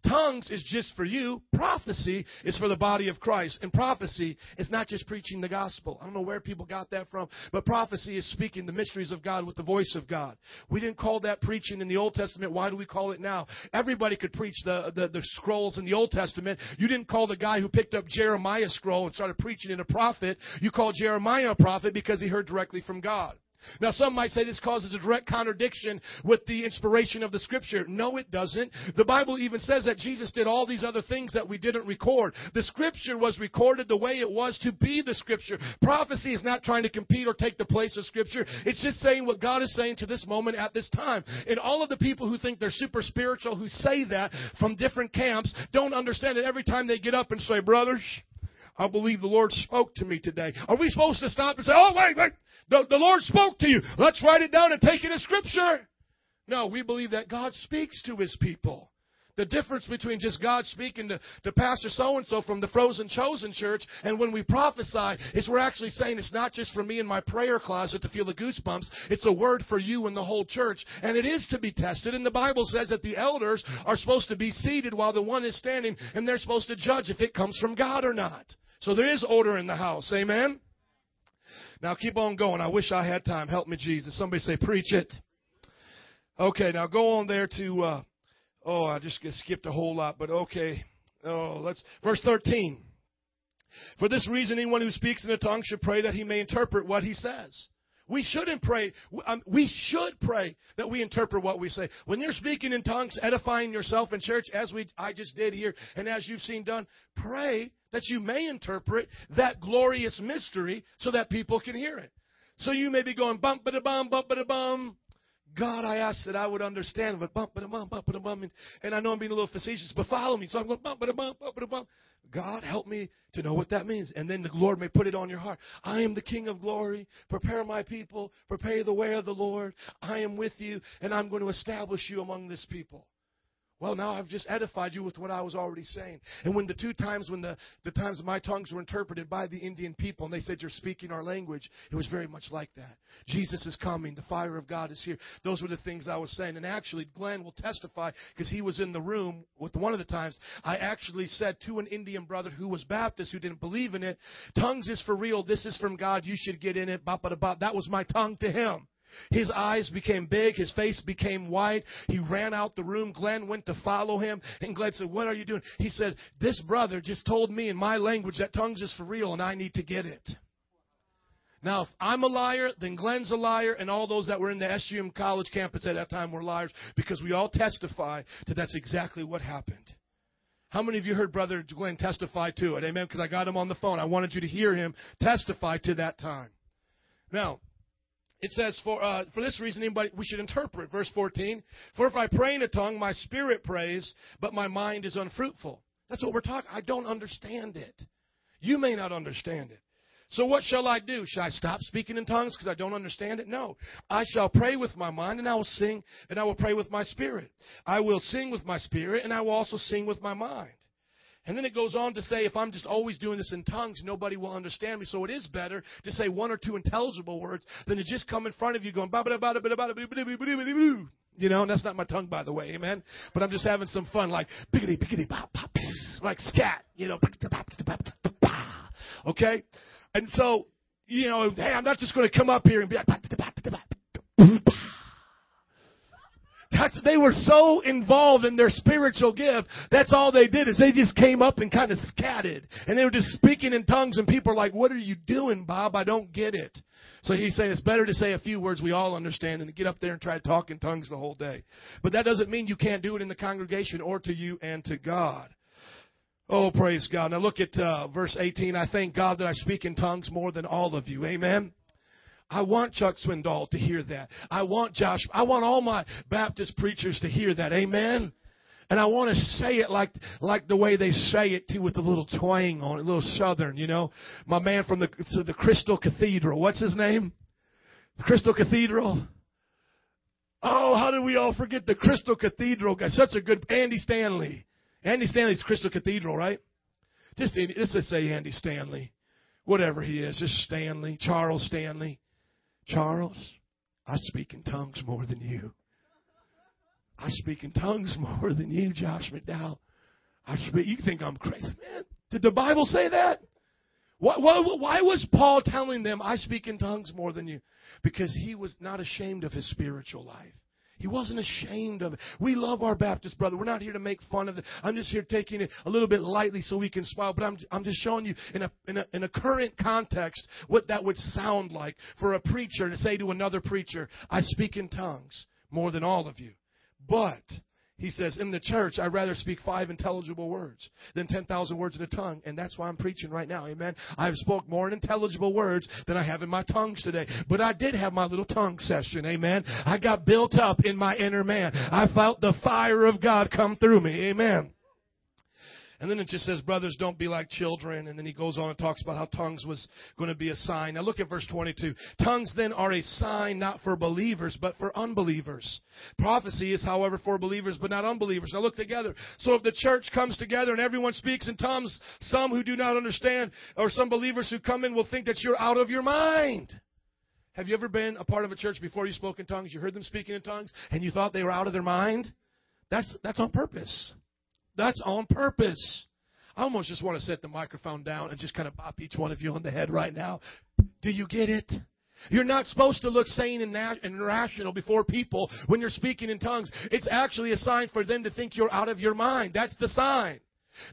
Speaker 1: Tongues is just for you. Prophecy is for the body of Christ. And prophecy is not just preaching the gospel. I don't know where people got that from, but prophecy is speaking the mysteries of God with the voice of God. We didn't call that preaching in the Old Testament. Why do we call it now? Everybody could preach the, the, the scrolls in the Old Testament. You didn't call the guy who picked up Jeremiah's scroll and started preaching in a prophet. You called Jeremiah a prophet because he heard directly from God. Now, some might say this causes a direct contradiction with the inspiration of the scripture. No, it doesn't. The Bible even says that Jesus did all these other things that we didn't record. The scripture was recorded the way it was to be the scripture. Prophecy is not trying to compete or take the place of scripture. It's just saying what God is saying to this moment at this time. And all of the people who think they're super spiritual who say that from different camps don't understand it every time they get up and say, brothers, I believe the Lord spoke to me today. Are we supposed to stop and say, oh, wait, wait, the, the Lord spoke to you. Let's write it down and take it as scripture. No, we believe that God speaks to his people. The difference between just God speaking to, to Pastor so and so from the Frozen Chosen Church and when we prophesy is we're actually saying it's not just for me in my prayer closet to feel the goosebumps. It's a word for you and the whole church. And it is to be tested. And the Bible says that the elders are supposed to be seated while the one is standing and they're supposed to judge if it comes from God or not. So there is order in the house. Amen? Now keep on going. I wish I had time. Help me, Jesus. Somebody say, preach it. Okay, now go on there to, uh, oh, I just skipped a whole lot, but okay. Oh, let's, verse 13. For this reason, anyone who speaks in a tongue should pray that he may interpret what he says. We shouldn't pray. Um, we should pray that we interpret what we say. When you're speaking in tongues, edifying yourself in church, as we I just did here, and as you've seen done, pray that you may interpret that glorious mystery so that people can hear it. So you may be going bump ba bum bump ba da bum. God, I ask that I would understand, but bump bump ba bum. And I know I'm being a little facetious, but follow me. So I'm going bump bump ba bum. God, help me to know what that means. And then the Lord may put it on your heart. I am the King of glory. Prepare my people. Prepare the way of the Lord. I am with you, and I'm going to establish you among this people. Well, now I've just edified you with what I was already saying. And when the two times when the, the times my tongues were interpreted by the Indian people and they said, You're speaking our language, it was very much like that. Jesus is coming. The fire of God is here. Those were the things I was saying. And actually, Glenn will testify because he was in the room with one of the times. I actually said to an Indian brother who was Baptist who didn't believe in it, Tongues is for real. This is from God. You should get in it. That was my tongue to him. His eyes became big. His face became white. He ran out the room. Glenn went to follow him. And Glenn said, What are you doing? He said, This brother just told me in my language that tongues is for real and I need to get it. Now, if I'm a liar, then Glenn's a liar, and all those that were in the SUM college campus at that time were liars because we all testify that that's exactly what happened. How many of you heard Brother Glenn testify to it? Amen. Because I got him on the phone. I wanted you to hear him testify to that time. Now, it says, for, uh, for this reason, anybody, we should interpret. Verse 14. For if I pray in a tongue, my spirit prays, but my mind is unfruitful. That's what we're talking. I don't understand it. You may not understand it. So what shall I do? Shall I stop speaking in tongues because I don't understand it? No. I shall pray with my mind and I will sing and I will pray with my spirit. I will sing with my spirit and I will also sing with my mind. And then it goes on to say, if I'm just always doing this in tongues, nobody will understand me. So it is better to say one or two intelligible words than to just come in front of you going, you know, and that's not my tongue, by the way, amen. But I'm just having some fun, like biggity, biggity, bop, bop, like scat, you know, okay. And so, you know, hey, I'm not just going to come up here and be like, that's, they were so involved in their spiritual gift. That's all they did is they just came up and kind of scattered And they were just speaking in tongues and people are like, what are you doing, Bob? I don't get it. So he's saying it's better to say a few words we all understand than to get up there and try to talk in tongues the whole day. But that doesn't mean you can't do it in the congregation or to you and to God. Oh, praise God. Now look at uh, verse 18. I thank God that I speak in tongues more than all of you. Amen. I want Chuck Swindoll to hear that. I want Josh, I want all my Baptist preachers to hear that. Amen. And I want to say it like like the way they say it too, with a little twang on it, a little southern. You know, my man from the the Crystal Cathedral. What's his name? Crystal Cathedral. Oh, how did we all forget the Crystal Cathedral guy? Such a good Andy Stanley. Andy Stanley's Crystal Cathedral, right? Just let's just say Andy Stanley, whatever he is, just Stanley, Charles Stanley. Charles, I speak in tongues more than you. I speak in tongues more than you, Josh McDowell. I speak, you think I'm crazy, man? Did the Bible say that? Why, why, why was Paul telling them, I speak in tongues more than you? Because he was not ashamed of his spiritual life. He wasn't ashamed of it. We love our Baptist brother. We're not here to make fun of it. I'm just here taking it a little bit lightly so we can smile. But I'm, I'm just showing you in a, in a, in a current context what that would sound like for a preacher to say to another preacher, I speak in tongues more than all of you. But he says, in the church, I'd rather speak five intelligible words than 10,000 words in a tongue. And that's why I'm preaching right now. Amen. I've spoke more intelligible words than I have in my tongues today. But I did have my little tongue session. Amen. I got built up in my inner man. I felt the fire of God come through me. Amen. And then it just says, brothers, don't be like children. And then he goes on and talks about how tongues was going to be a sign. Now look at verse 22. Tongues then are a sign not for believers, but for unbelievers. Prophecy is, however, for believers, but not unbelievers. Now look together. So if the church comes together and everyone speaks in tongues, some who do not understand, or some believers who come in will think that you're out of your mind. Have you ever been a part of a church before you spoke in tongues? You heard them speaking in tongues and you thought they were out of their mind? That's, that's on purpose. That's on purpose. I almost just want to set the microphone down and just kind of bop each one of you on the head right now. Do you get it? You're not supposed to look sane and rational before people when you're speaking in tongues. It's actually a sign for them to think you're out of your mind. That's the sign.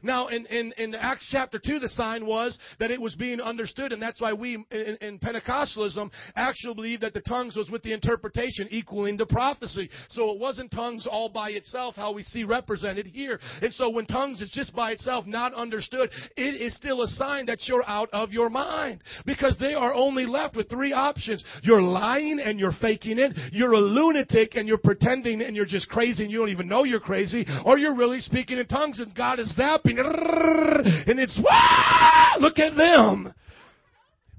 Speaker 1: Now, in, in, in Acts chapter 2, the sign was that it was being understood, and that's why we, in, in Pentecostalism, actually believe that the tongues was with the interpretation equaling the prophecy. So it wasn't tongues all by itself, how we see represented here. And so when tongues is just by itself, not understood, it is still a sign that you're out of your mind. Because they are only left with three options. You're lying and you're faking it. You're a lunatic and you're pretending and you're just crazy and you don't even know you're crazy. Or you're really speaking in tongues and God is that and it's, look at them.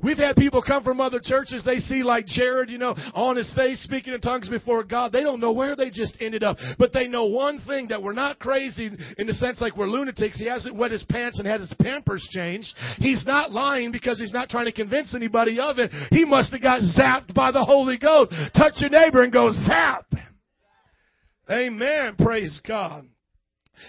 Speaker 1: We've had people come from other churches. They see like Jared, you know, on his face speaking in tongues before God. They don't know where they just ended up. But they know one thing that we're not crazy in the sense like we're lunatics. He hasn't wet his pants and had his pampers changed. He's not lying because he's not trying to convince anybody of it. He must have got zapped by the Holy Ghost. Touch your neighbor and go zap. Amen. Praise God.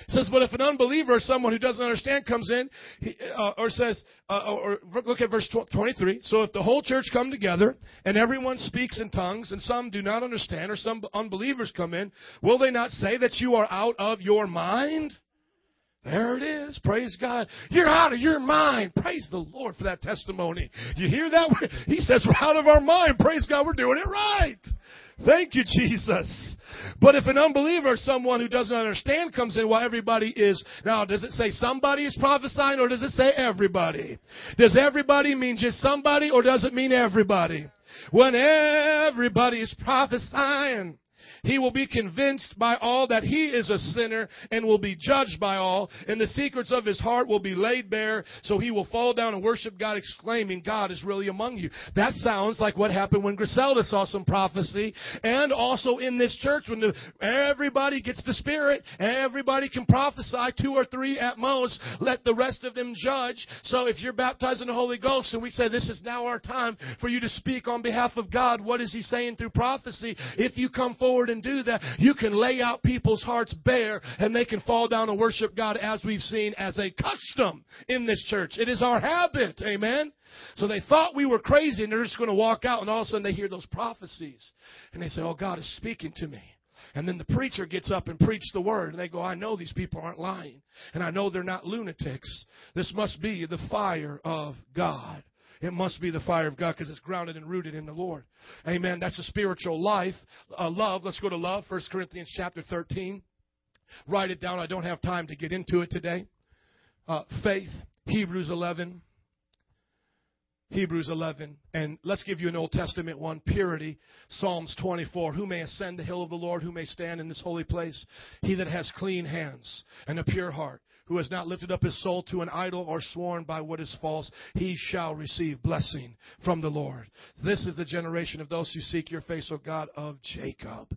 Speaker 1: Says, but if an unbeliever or someone who doesn't understand comes in, he, uh, or says, uh, or look at verse 23. So if the whole church come together and everyone speaks in tongues and some do not understand or some unbelievers come in, will they not say that you are out of your mind? There it is. Praise God. You're out of your mind. Praise the Lord for that testimony. You hear that? <laughs> He says we're out of our mind. Praise God. We're doing it right. Thank you, Jesus. But if an unbeliever someone who doesn't understand comes in, well, everybody is. Now, does it say somebody is prophesying or does it say everybody? Does everybody mean just somebody or does it mean everybody? When everybody is prophesying, he will be convinced by all that he is a sinner and will be judged by all, and the secrets of his heart will be laid bare, so he will fall down and worship God, exclaiming, God is really among you. That sounds like what happened when Griselda saw some prophecy, and also in this church when the, everybody gets the Spirit, everybody can prophesy, two or three at most, let the rest of them judge. So if you're baptized in the Holy Ghost, and we say this is now our time for you to speak on behalf of God, what is he saying through prophecy? If you come forward and do that. You can lay out people's hearts bare and they can fall down and worship God as we've seen as a custom in this church. It is our habit. Amen. So they thought we were crazy and they're just going to walk out and all of a sudden they hear those prophecies and they say, Oh, God is speaking to me. And then the preacher gets up and preaches the word, and they go, I know these people aren't lying, and I know they're not lunatics. This must be the fire of God. It must be the fire of God because it's grounded and rooted in the Lord. Amen. That's a spiritual life. Uh, love. Let's go to love. 1 Corinthians chapter 13. Write it down. I don't have time to get into it today. Uh, faith. Hebrews 11. Hebrews 11. And let's give you an Old Testament one. Purity. Psalms 24. Who may ascend the hill of the Lord? Who may stand in this holy place? He that has clean hands and a pure heart who has not lifted up his soul to an idol or sworn by what is false, he shall receive blessing from the Lord. This is the generation of those who seek your face, O God of Jacob.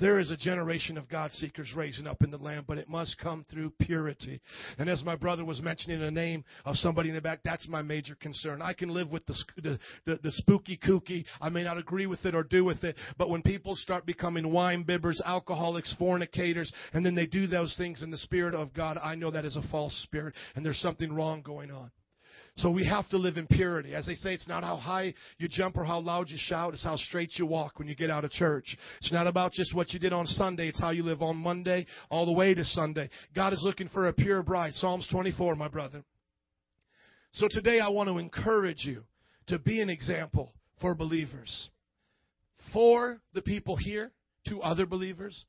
Speaker 1: There is a generation of God seekers raising up in the land, but it must come through purity. And as my brother was mentioning the name of somebody in the back, that's my major concern. I can live with the, the, the, the spooky kooky. I may not agree with it or do with it, but when people start becoming wine bibbers, alcoholics, fornicators, and then they do those things in the spirit of God, I know that is a false spirit and there's something wrong going on. So we have to live in purity. As they say, it's not how high you jump or how loud you shout, it's how straight you walk when you get out of church. It's not about just what you did on Sunday, it's how you live on Monday all the way to Sunday. God is looking for a pure bride. Psalms 24, my brother. So today I want to encourage you to be an example for believers. For the people here, to other believers.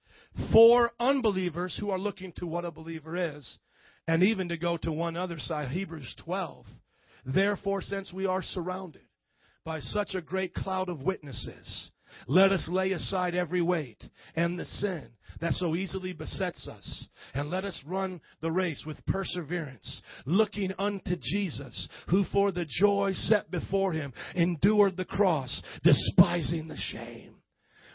Speaker 1: For unbelievers who are looking to what a believer is. And even to go to one other side, Hebrews 12 Therefore, since we are surrounded by such a great cloud of witnesses, let us lay aside every weight and the sin that so easily besets us, and let us run the race with perseverance, looking unto Jesus, who for the joy set before him endured the cross, despising the shame.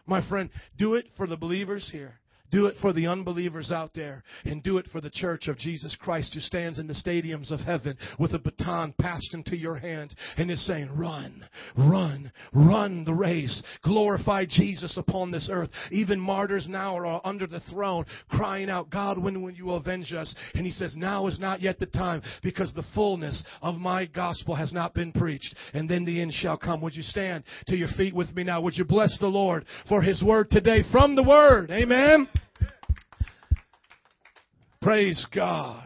Speaker 1: My friend, do it for the believers here. Do it for the unbelievers out there and do it for the church of Jesus Christ who stands in the stadiums of heaven with a baton passed into your hand and is saying, run, run, run the race. Glorify Jesus upon this earth. Even martyrs now are under the throne crying out, God, when will you avenge us? And he says, now is not yet the time because the fullness of my gospel has not been preached. And then the end shall come. Would you stand to your feet with me now? Would you bless the Lord for his word today from the word? Amen. Praise God.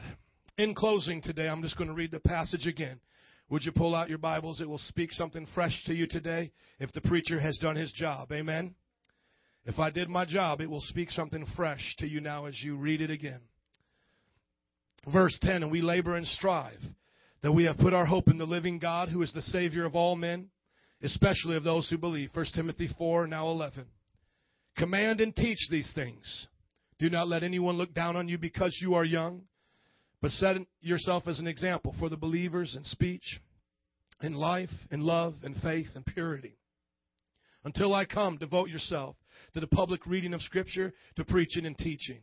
Speaker 1: In closing today, I'm just going to read the passage again. Would you pull out your Bibles? It will speak something fresh to you today if the preacher has done his job. Amen. If I did my job, it will speak something fresh to you now as you read it again. Verse 10 And we labor and strive that we have put our hope in the living God who is the Savior of all men, especially of those who believe. 1 Timothy 4, now 11. Command and teach these things. Do not let anyone look down on you because you are young, but set yourself as an example for the believers in speech, in life, in love, in faith, and purity. Until I come, devote yourself to the public reading of Scripture, to preaching and teaching.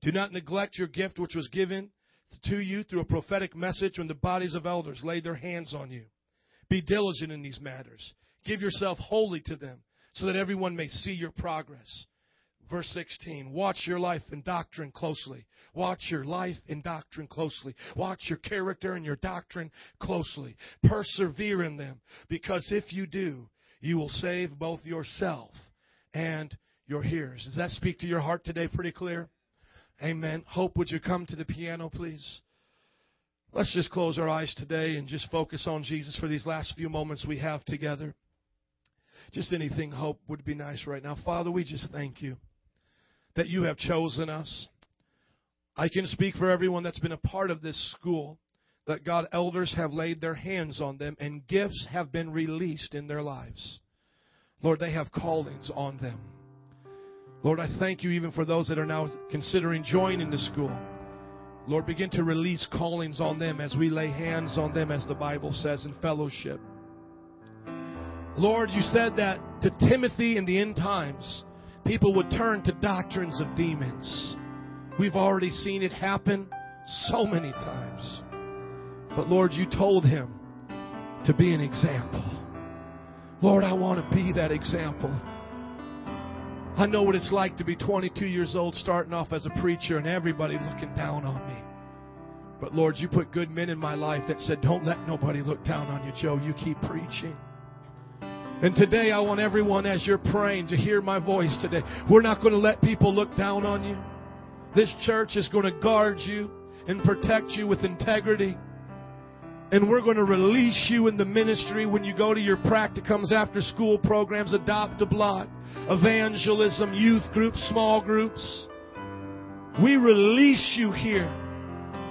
Speaker 1: Do not neglect your gift which was given to you through a prophetic message when the bodies of elders laid their hands on you. Be diligent in these matters. Give yourself wholly to them, so that everyone may see your progress. Verse 16, watch your life and doctrine closely. Watch your life and doctrine closely. Watch your character and your doctrine closely. Persevere in them, because if you do, you will save both yourself and your hearers. Does that speak to your heart today pretty clear? Amen. Hope, would you come to the piano, please? Let's just close our eyes today and just focus on Jesus for these last few moments we have together. Just anything, hope, would be nice right now. Father, we just thank you that you have chosen us. I can speak for everyone that's been a part of this school that God elders have laid their hands on them and gifts have been released in their lives. Lord, they have callings on them. Lord, I thank you even for those that are now considering joining the school. Lord, begin to release callings on them as we lay hands on them, as the Bible says in fellowship. Lord, you said that to Timothy in the end times people would turn to doctrines of demons. We've already seen it happen so many times. But Lord, you told him to be an example. Lord, I want to be that example. I know what it's like to be 22 years old, starting off as a preacher, and everybody looking down on me. But Lord, you put good men in my life that said, Don't let nobody look down on you, Joe. You keep preaching. And today I want everyone as you're praying to hear my voice today. We're not going to let people look down on you. This church is going to guard you and protect you with integrity. And we're going to release you in the ministry when you go to your practicums, after school programs, adopt a block, evangelism, youth groups, small groups. We release you here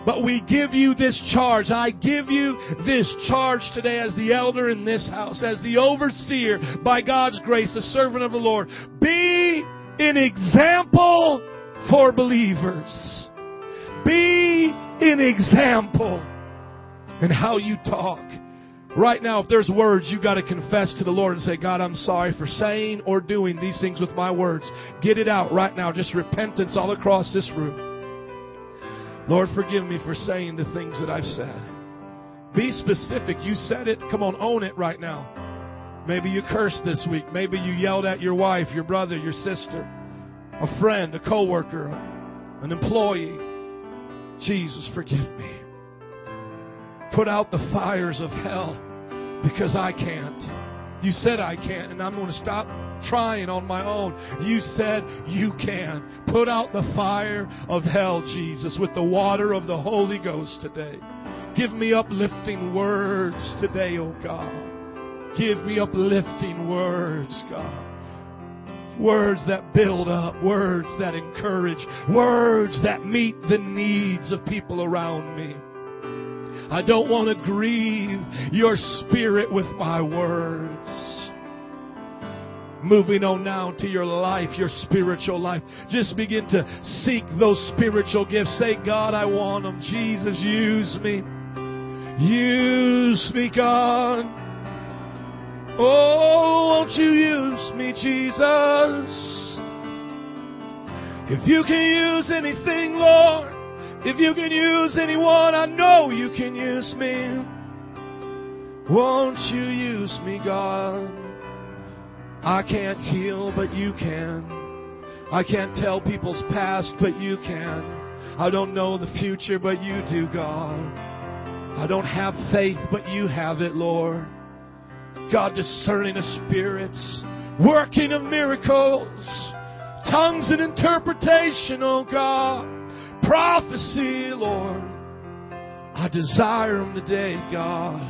Speaker 1: but we give you this charge. I give you this charge today as the elder in this house, as the overseer by God's grace, the servant of the Lord. Be an example for believers. Be an example in how you talk. Right now, if there's words, you've got to confess to the Lord and say, God, I'm sorry for saying or doing these things with my words. Get it out right now. Just repentance all across this room. Lord, forgive me for saying the things that I've said. Be specific. You said it. Come on, own it right now. Maybe you cursed this week. Maybe you yelled at your wife, your brother, your sister, a friend, a coworker, an employee. Jesus, forgive me. put out the fires of hell because I can't. You said I can't, and I'm going to stop trying on my own. You said you can. Put out the fire of hell, Jesus, with the water of the Holy Ghost today. Give me uplifting words today, oh God. Give me uplifting words, God. Words that build up, words that encourage, words that meet the needs of people around me. I don't want to grieve your spirit with my words. Moving on now to your life, your spiritual life. Just begin to seek those spiritual gifts. Say, God, I want them. Jesus, use me. Use me, God. Oh, won't you use me, Jesus? If you can use anything, Lord, if you can use anyone, I know you can use me. Won't you use me, God? I can't heal, but you can. I can't tell people's past, but you can. I don't know the future, but you do, God. I don't have faith, but you have it, Lord. God, discerning of spirits, working of miracles, tongues and interpretation, oh God prophecy, Lord. I desire them today, God.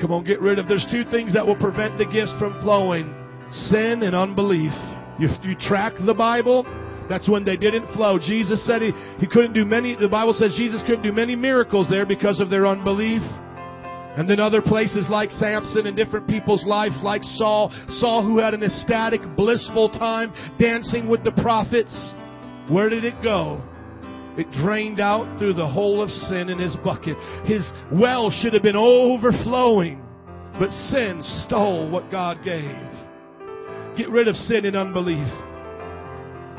Speaker 1: Come on, get rid of. There's two things that will prevent the gifts from flowing sin and unbelief. If you track the Bible, that's when they didn't flow. Jesus said he, he couldn't do many, the Bible says Jesus couldn't do many miracles there because of their unbelief. And then other places like Samson and different people's life, like Saul, Saul who had an ecstatic, blissful time dancing with the prophets. Where did it go? It drained out through the hole of sin in his bucket. His well should have been overflowing, but sin stole what God gave. Get rid of sin and unbelief.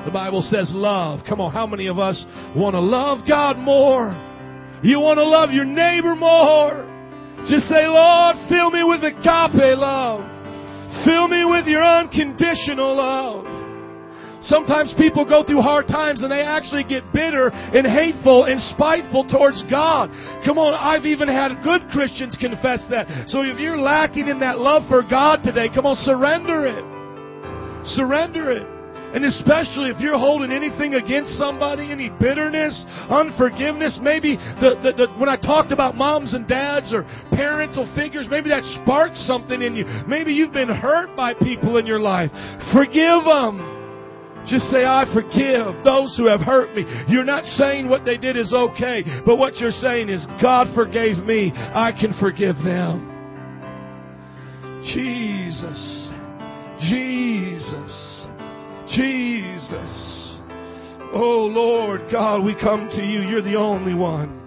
Speaker 1: The Bible says love. Come on, how many of us want to love God more? You want to love your neighbor more? Just say, Lord, fill me with agape love. Fill me with your unconditional love. Sometimes people go through hard times and they actually get bitter and hateful and spiteful towards God. Come on, I've even had good Christians confess that. So if you're lacking in that love for God today, come on, surrender it. Surrender it. And especially if you're holding anything against somebody, any bitterness, unforgiveness, maybe the, the, the, when I talked about moms and dads or parental figures, maybe that sparked something in you. Maybe you've been hurt by people in your life. Forgive them. Just say, I forgive those who have hurt me. You're not saying what they did is okay, but what you're saying is, God forgave me. I can forgive them. Jesus. Jesus. Jesus. Oh Lord God, we come to you. You're the only one.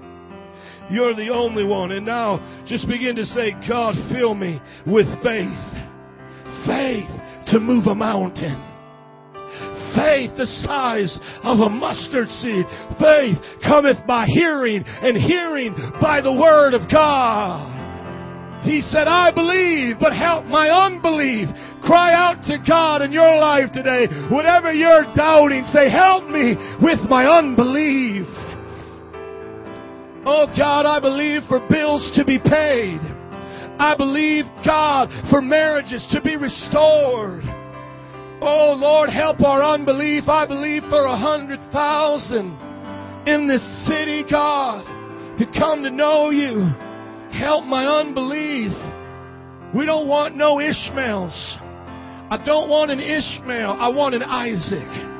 Speaker 1: You're the only one. And now just begin to say, God, fill me with faith. Faith to move a mountain faith the size of a mustard seed. Faith cometh by hearing, and hearing by the word of God. He said, I believe, but help my unbelief. Cry out to God in your life today. Whatever you're doubting, say, help me with my unbelief. Oh God, I believe for bills to be paid. I believe, God, for marriages to be restored. Oh Lord, help our unbelief. I believe for a hundred thousand in this city, God, to come to know you. Help my unbelief. We don't want no Ishmaels. I don't want an Ishmael. I want an Isaac.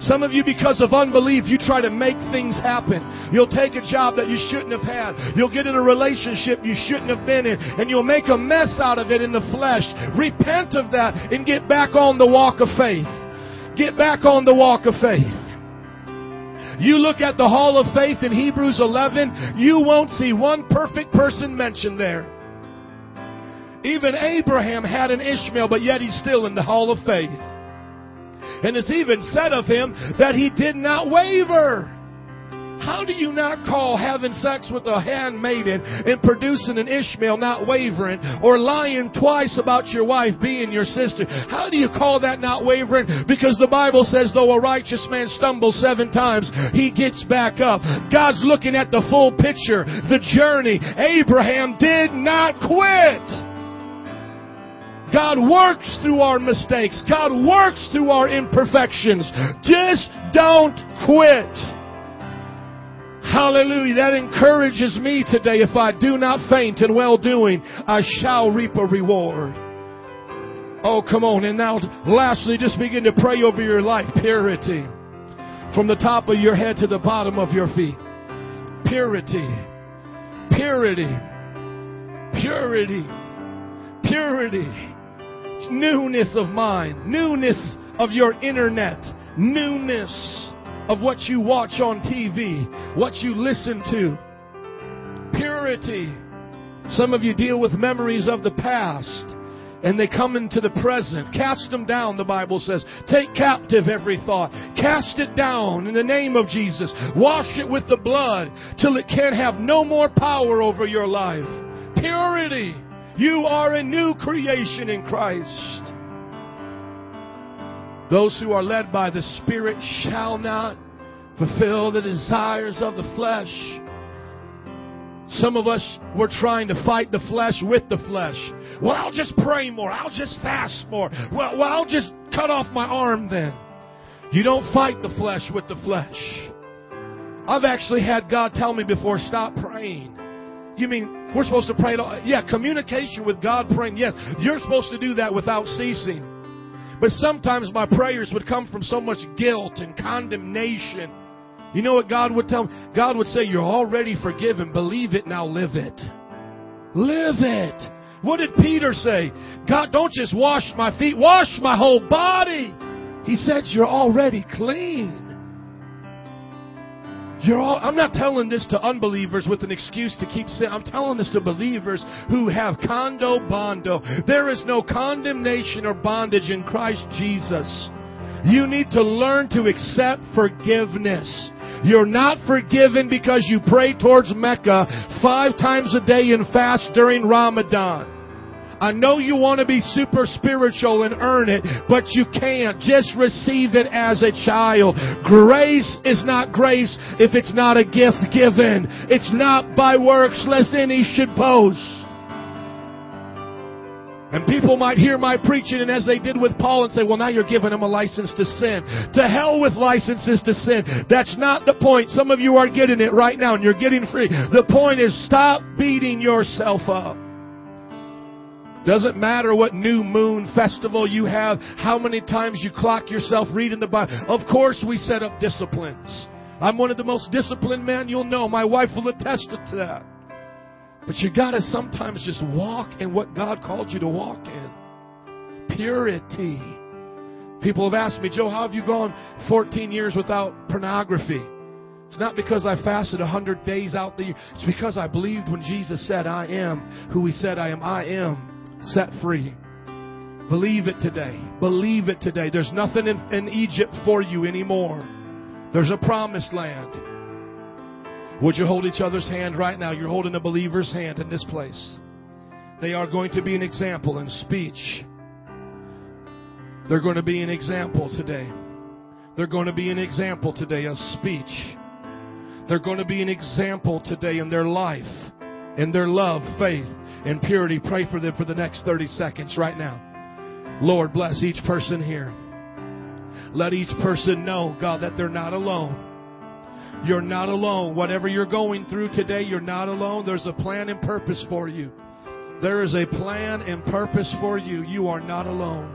Speaker 1: Some of you, because of unbelief, you try to make things happen. You'll take a job that you shouldn't have had. You'll get in a relationship you shouldn't have been in. And you'll make a mess out of it in the flesh. Repent of that and get back on the walk of faith. Get back on the walk of faith. You look at the hall of faith in Hebrews 11, you won't see one perfect person mentioned there. Even Abraham had an Ishmael, but yet he's still in the hall of faith. And it's even said of him that he did not waver. How do you not call having sex with a handmaiden and producing an Ishmael not wavering or lying twice about your wife being your sister? How do you call that not wavering? Because the Bible says though a righteous man stumbles seven times, he gets back up. God's looking at the full picture, the journey. Abraham did not quit. God works through our mistakes. God works through our imperfections. Just don't quit. Hallelujah. That encourages me today. If I do not faint in well doing, I shall reap a reward. Oh, come on. And now, lastly, just begin to pray over your life. Purity. From the top of your head to the bottom of your feet. Purity. Purity. Purity. Purity newness of mind, newness of your internet, newness of what you watch on TV, what you listen to, purity. Some of you deal with memories of the past and they come into the present. Cast them down, the Bible says. Take captive every thought. Cast it down in the name of Jesus. Wash it with the blood till it can have no more power over your life. Purity. You are a new creation in Christ. Those who are led by the Spirit shall not fulfill the desires of the flesh. Some of us, we're trying to fight the flesh with the flesh. Well, I'll just pray more. I'll just fast more. Well, well I'll just cut off my arm then. You don't fight the flesh with the flesh. I've actually had God tell me before, stop praying. You mean we're supposed to pray? Yeah, communication with God, praying. Yes, you're supposed to do that without ceasing. But sometimes my prayers would come from so much guilt and condemnation. You know what God would tell me? God would say, You're already forgiven. Believe it, now live it. Live it. What did Peter say? God, don't just wash my feet, wash my whole body. He said, You're already clean. You're all, I'm not telling this to unbelievers with an excuse to keep sin. I'm telling this to believers who have condo bondo. There is no condemnation or bondage in Christ Jesus. You need to learn to accept forgiveness. You're not forgiven because you pray towards Mecca five times a day and fast during Ramadan. I know you want to be super spiritual and earn it, but you can't. Just receive it as a child. Grace is not grace if it's not a gift given. It's not by works lest any should boast. And people might hear my preaching and as they did with Paul and say, well, now you're giving them a license to sin. To hell with licenses to sin. That's not the point. Some of you are getting it right now and you're getting free. The point is stop beating yourself up. Doesn't matter what new moon festival you have, how many times you clock yourself reading the Bible. Of course, we set up disciplines. I'm one of the most disciplined men you'll know. My wife will attest to that. But you gotta sometimes just walk in what God called you to walk in. Purity. People have asked me, Joe, how have you gone 14 years without pornography? It's not because I fasted 100 days out the year. It's because I believed when Jesus said, I am who he said I am. I am set free. Believe it today. Believe it today. There's nothing in, in Egypt for you anymore. There's a promised land. Would you hold each other's hand right now? You're holding a believer's hand in this place. They are going to be an example in speech. They're going to be an example today. They're going to be an example today of speech. They're going to be an example today in their life, in their love, faith, and purity. Pray for them for the next 30 seconds right now. Lord, bless each person here. Let each person know, God, that they're not alone. You're not alone. Whatever you're going through today, you're not alone. There's a plan and purpose for you. There is a plan and purpose for you. You are not alone.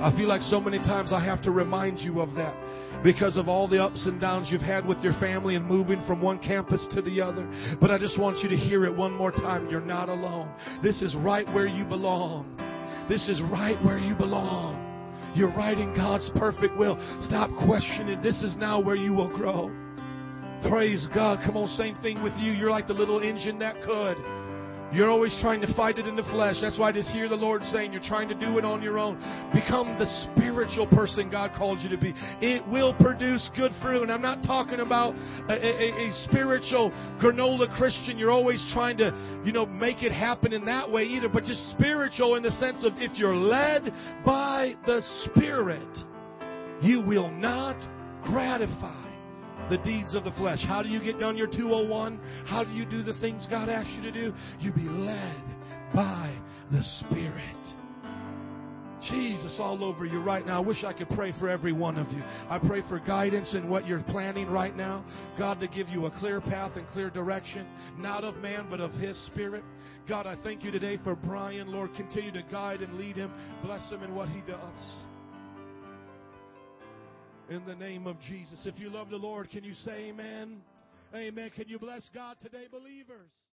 Speaker 1: I feel like so many times I have to remind you of that because of all the ups and downs you've had with your family and moving from one campus to the other. But I just want you to hear it one more time. You're not alone. This is right where you belong. This is right where you belong. You're right in God's perfect will. Stop questioning. This is now where you will grow. Praise God. Come on, same thing with you. You're like the little engine that could. You're always trying to fight it in the flesh. That's why I just hear the Lord saying you're trying to do it on your own. Become the spiritual person God called you to be. It will produce good fruit. And I'm not talking about a, a, a spiritual granola Christian. You're always trying to, you know, make it happen in that way either, but just spiritual in the sense of if you're led by the Spirit, you will not gratify the deeds of the flesh. How do you get done your 201? How do you do the things God asks you to do? You be led by the Spirit. Jesus all over you right now. I wish I could pray for every one of you. I pray for guidance in what you're planning right now. God to give you a clear path and clear direction, not of man, but of His Spirit. God, I thank you today for Brian. Lord, continue to guide and lead him. Bless him in what he does in the name of Jesus. If you love the Lord, can you say amen? Amen. Can you bless God today, believers?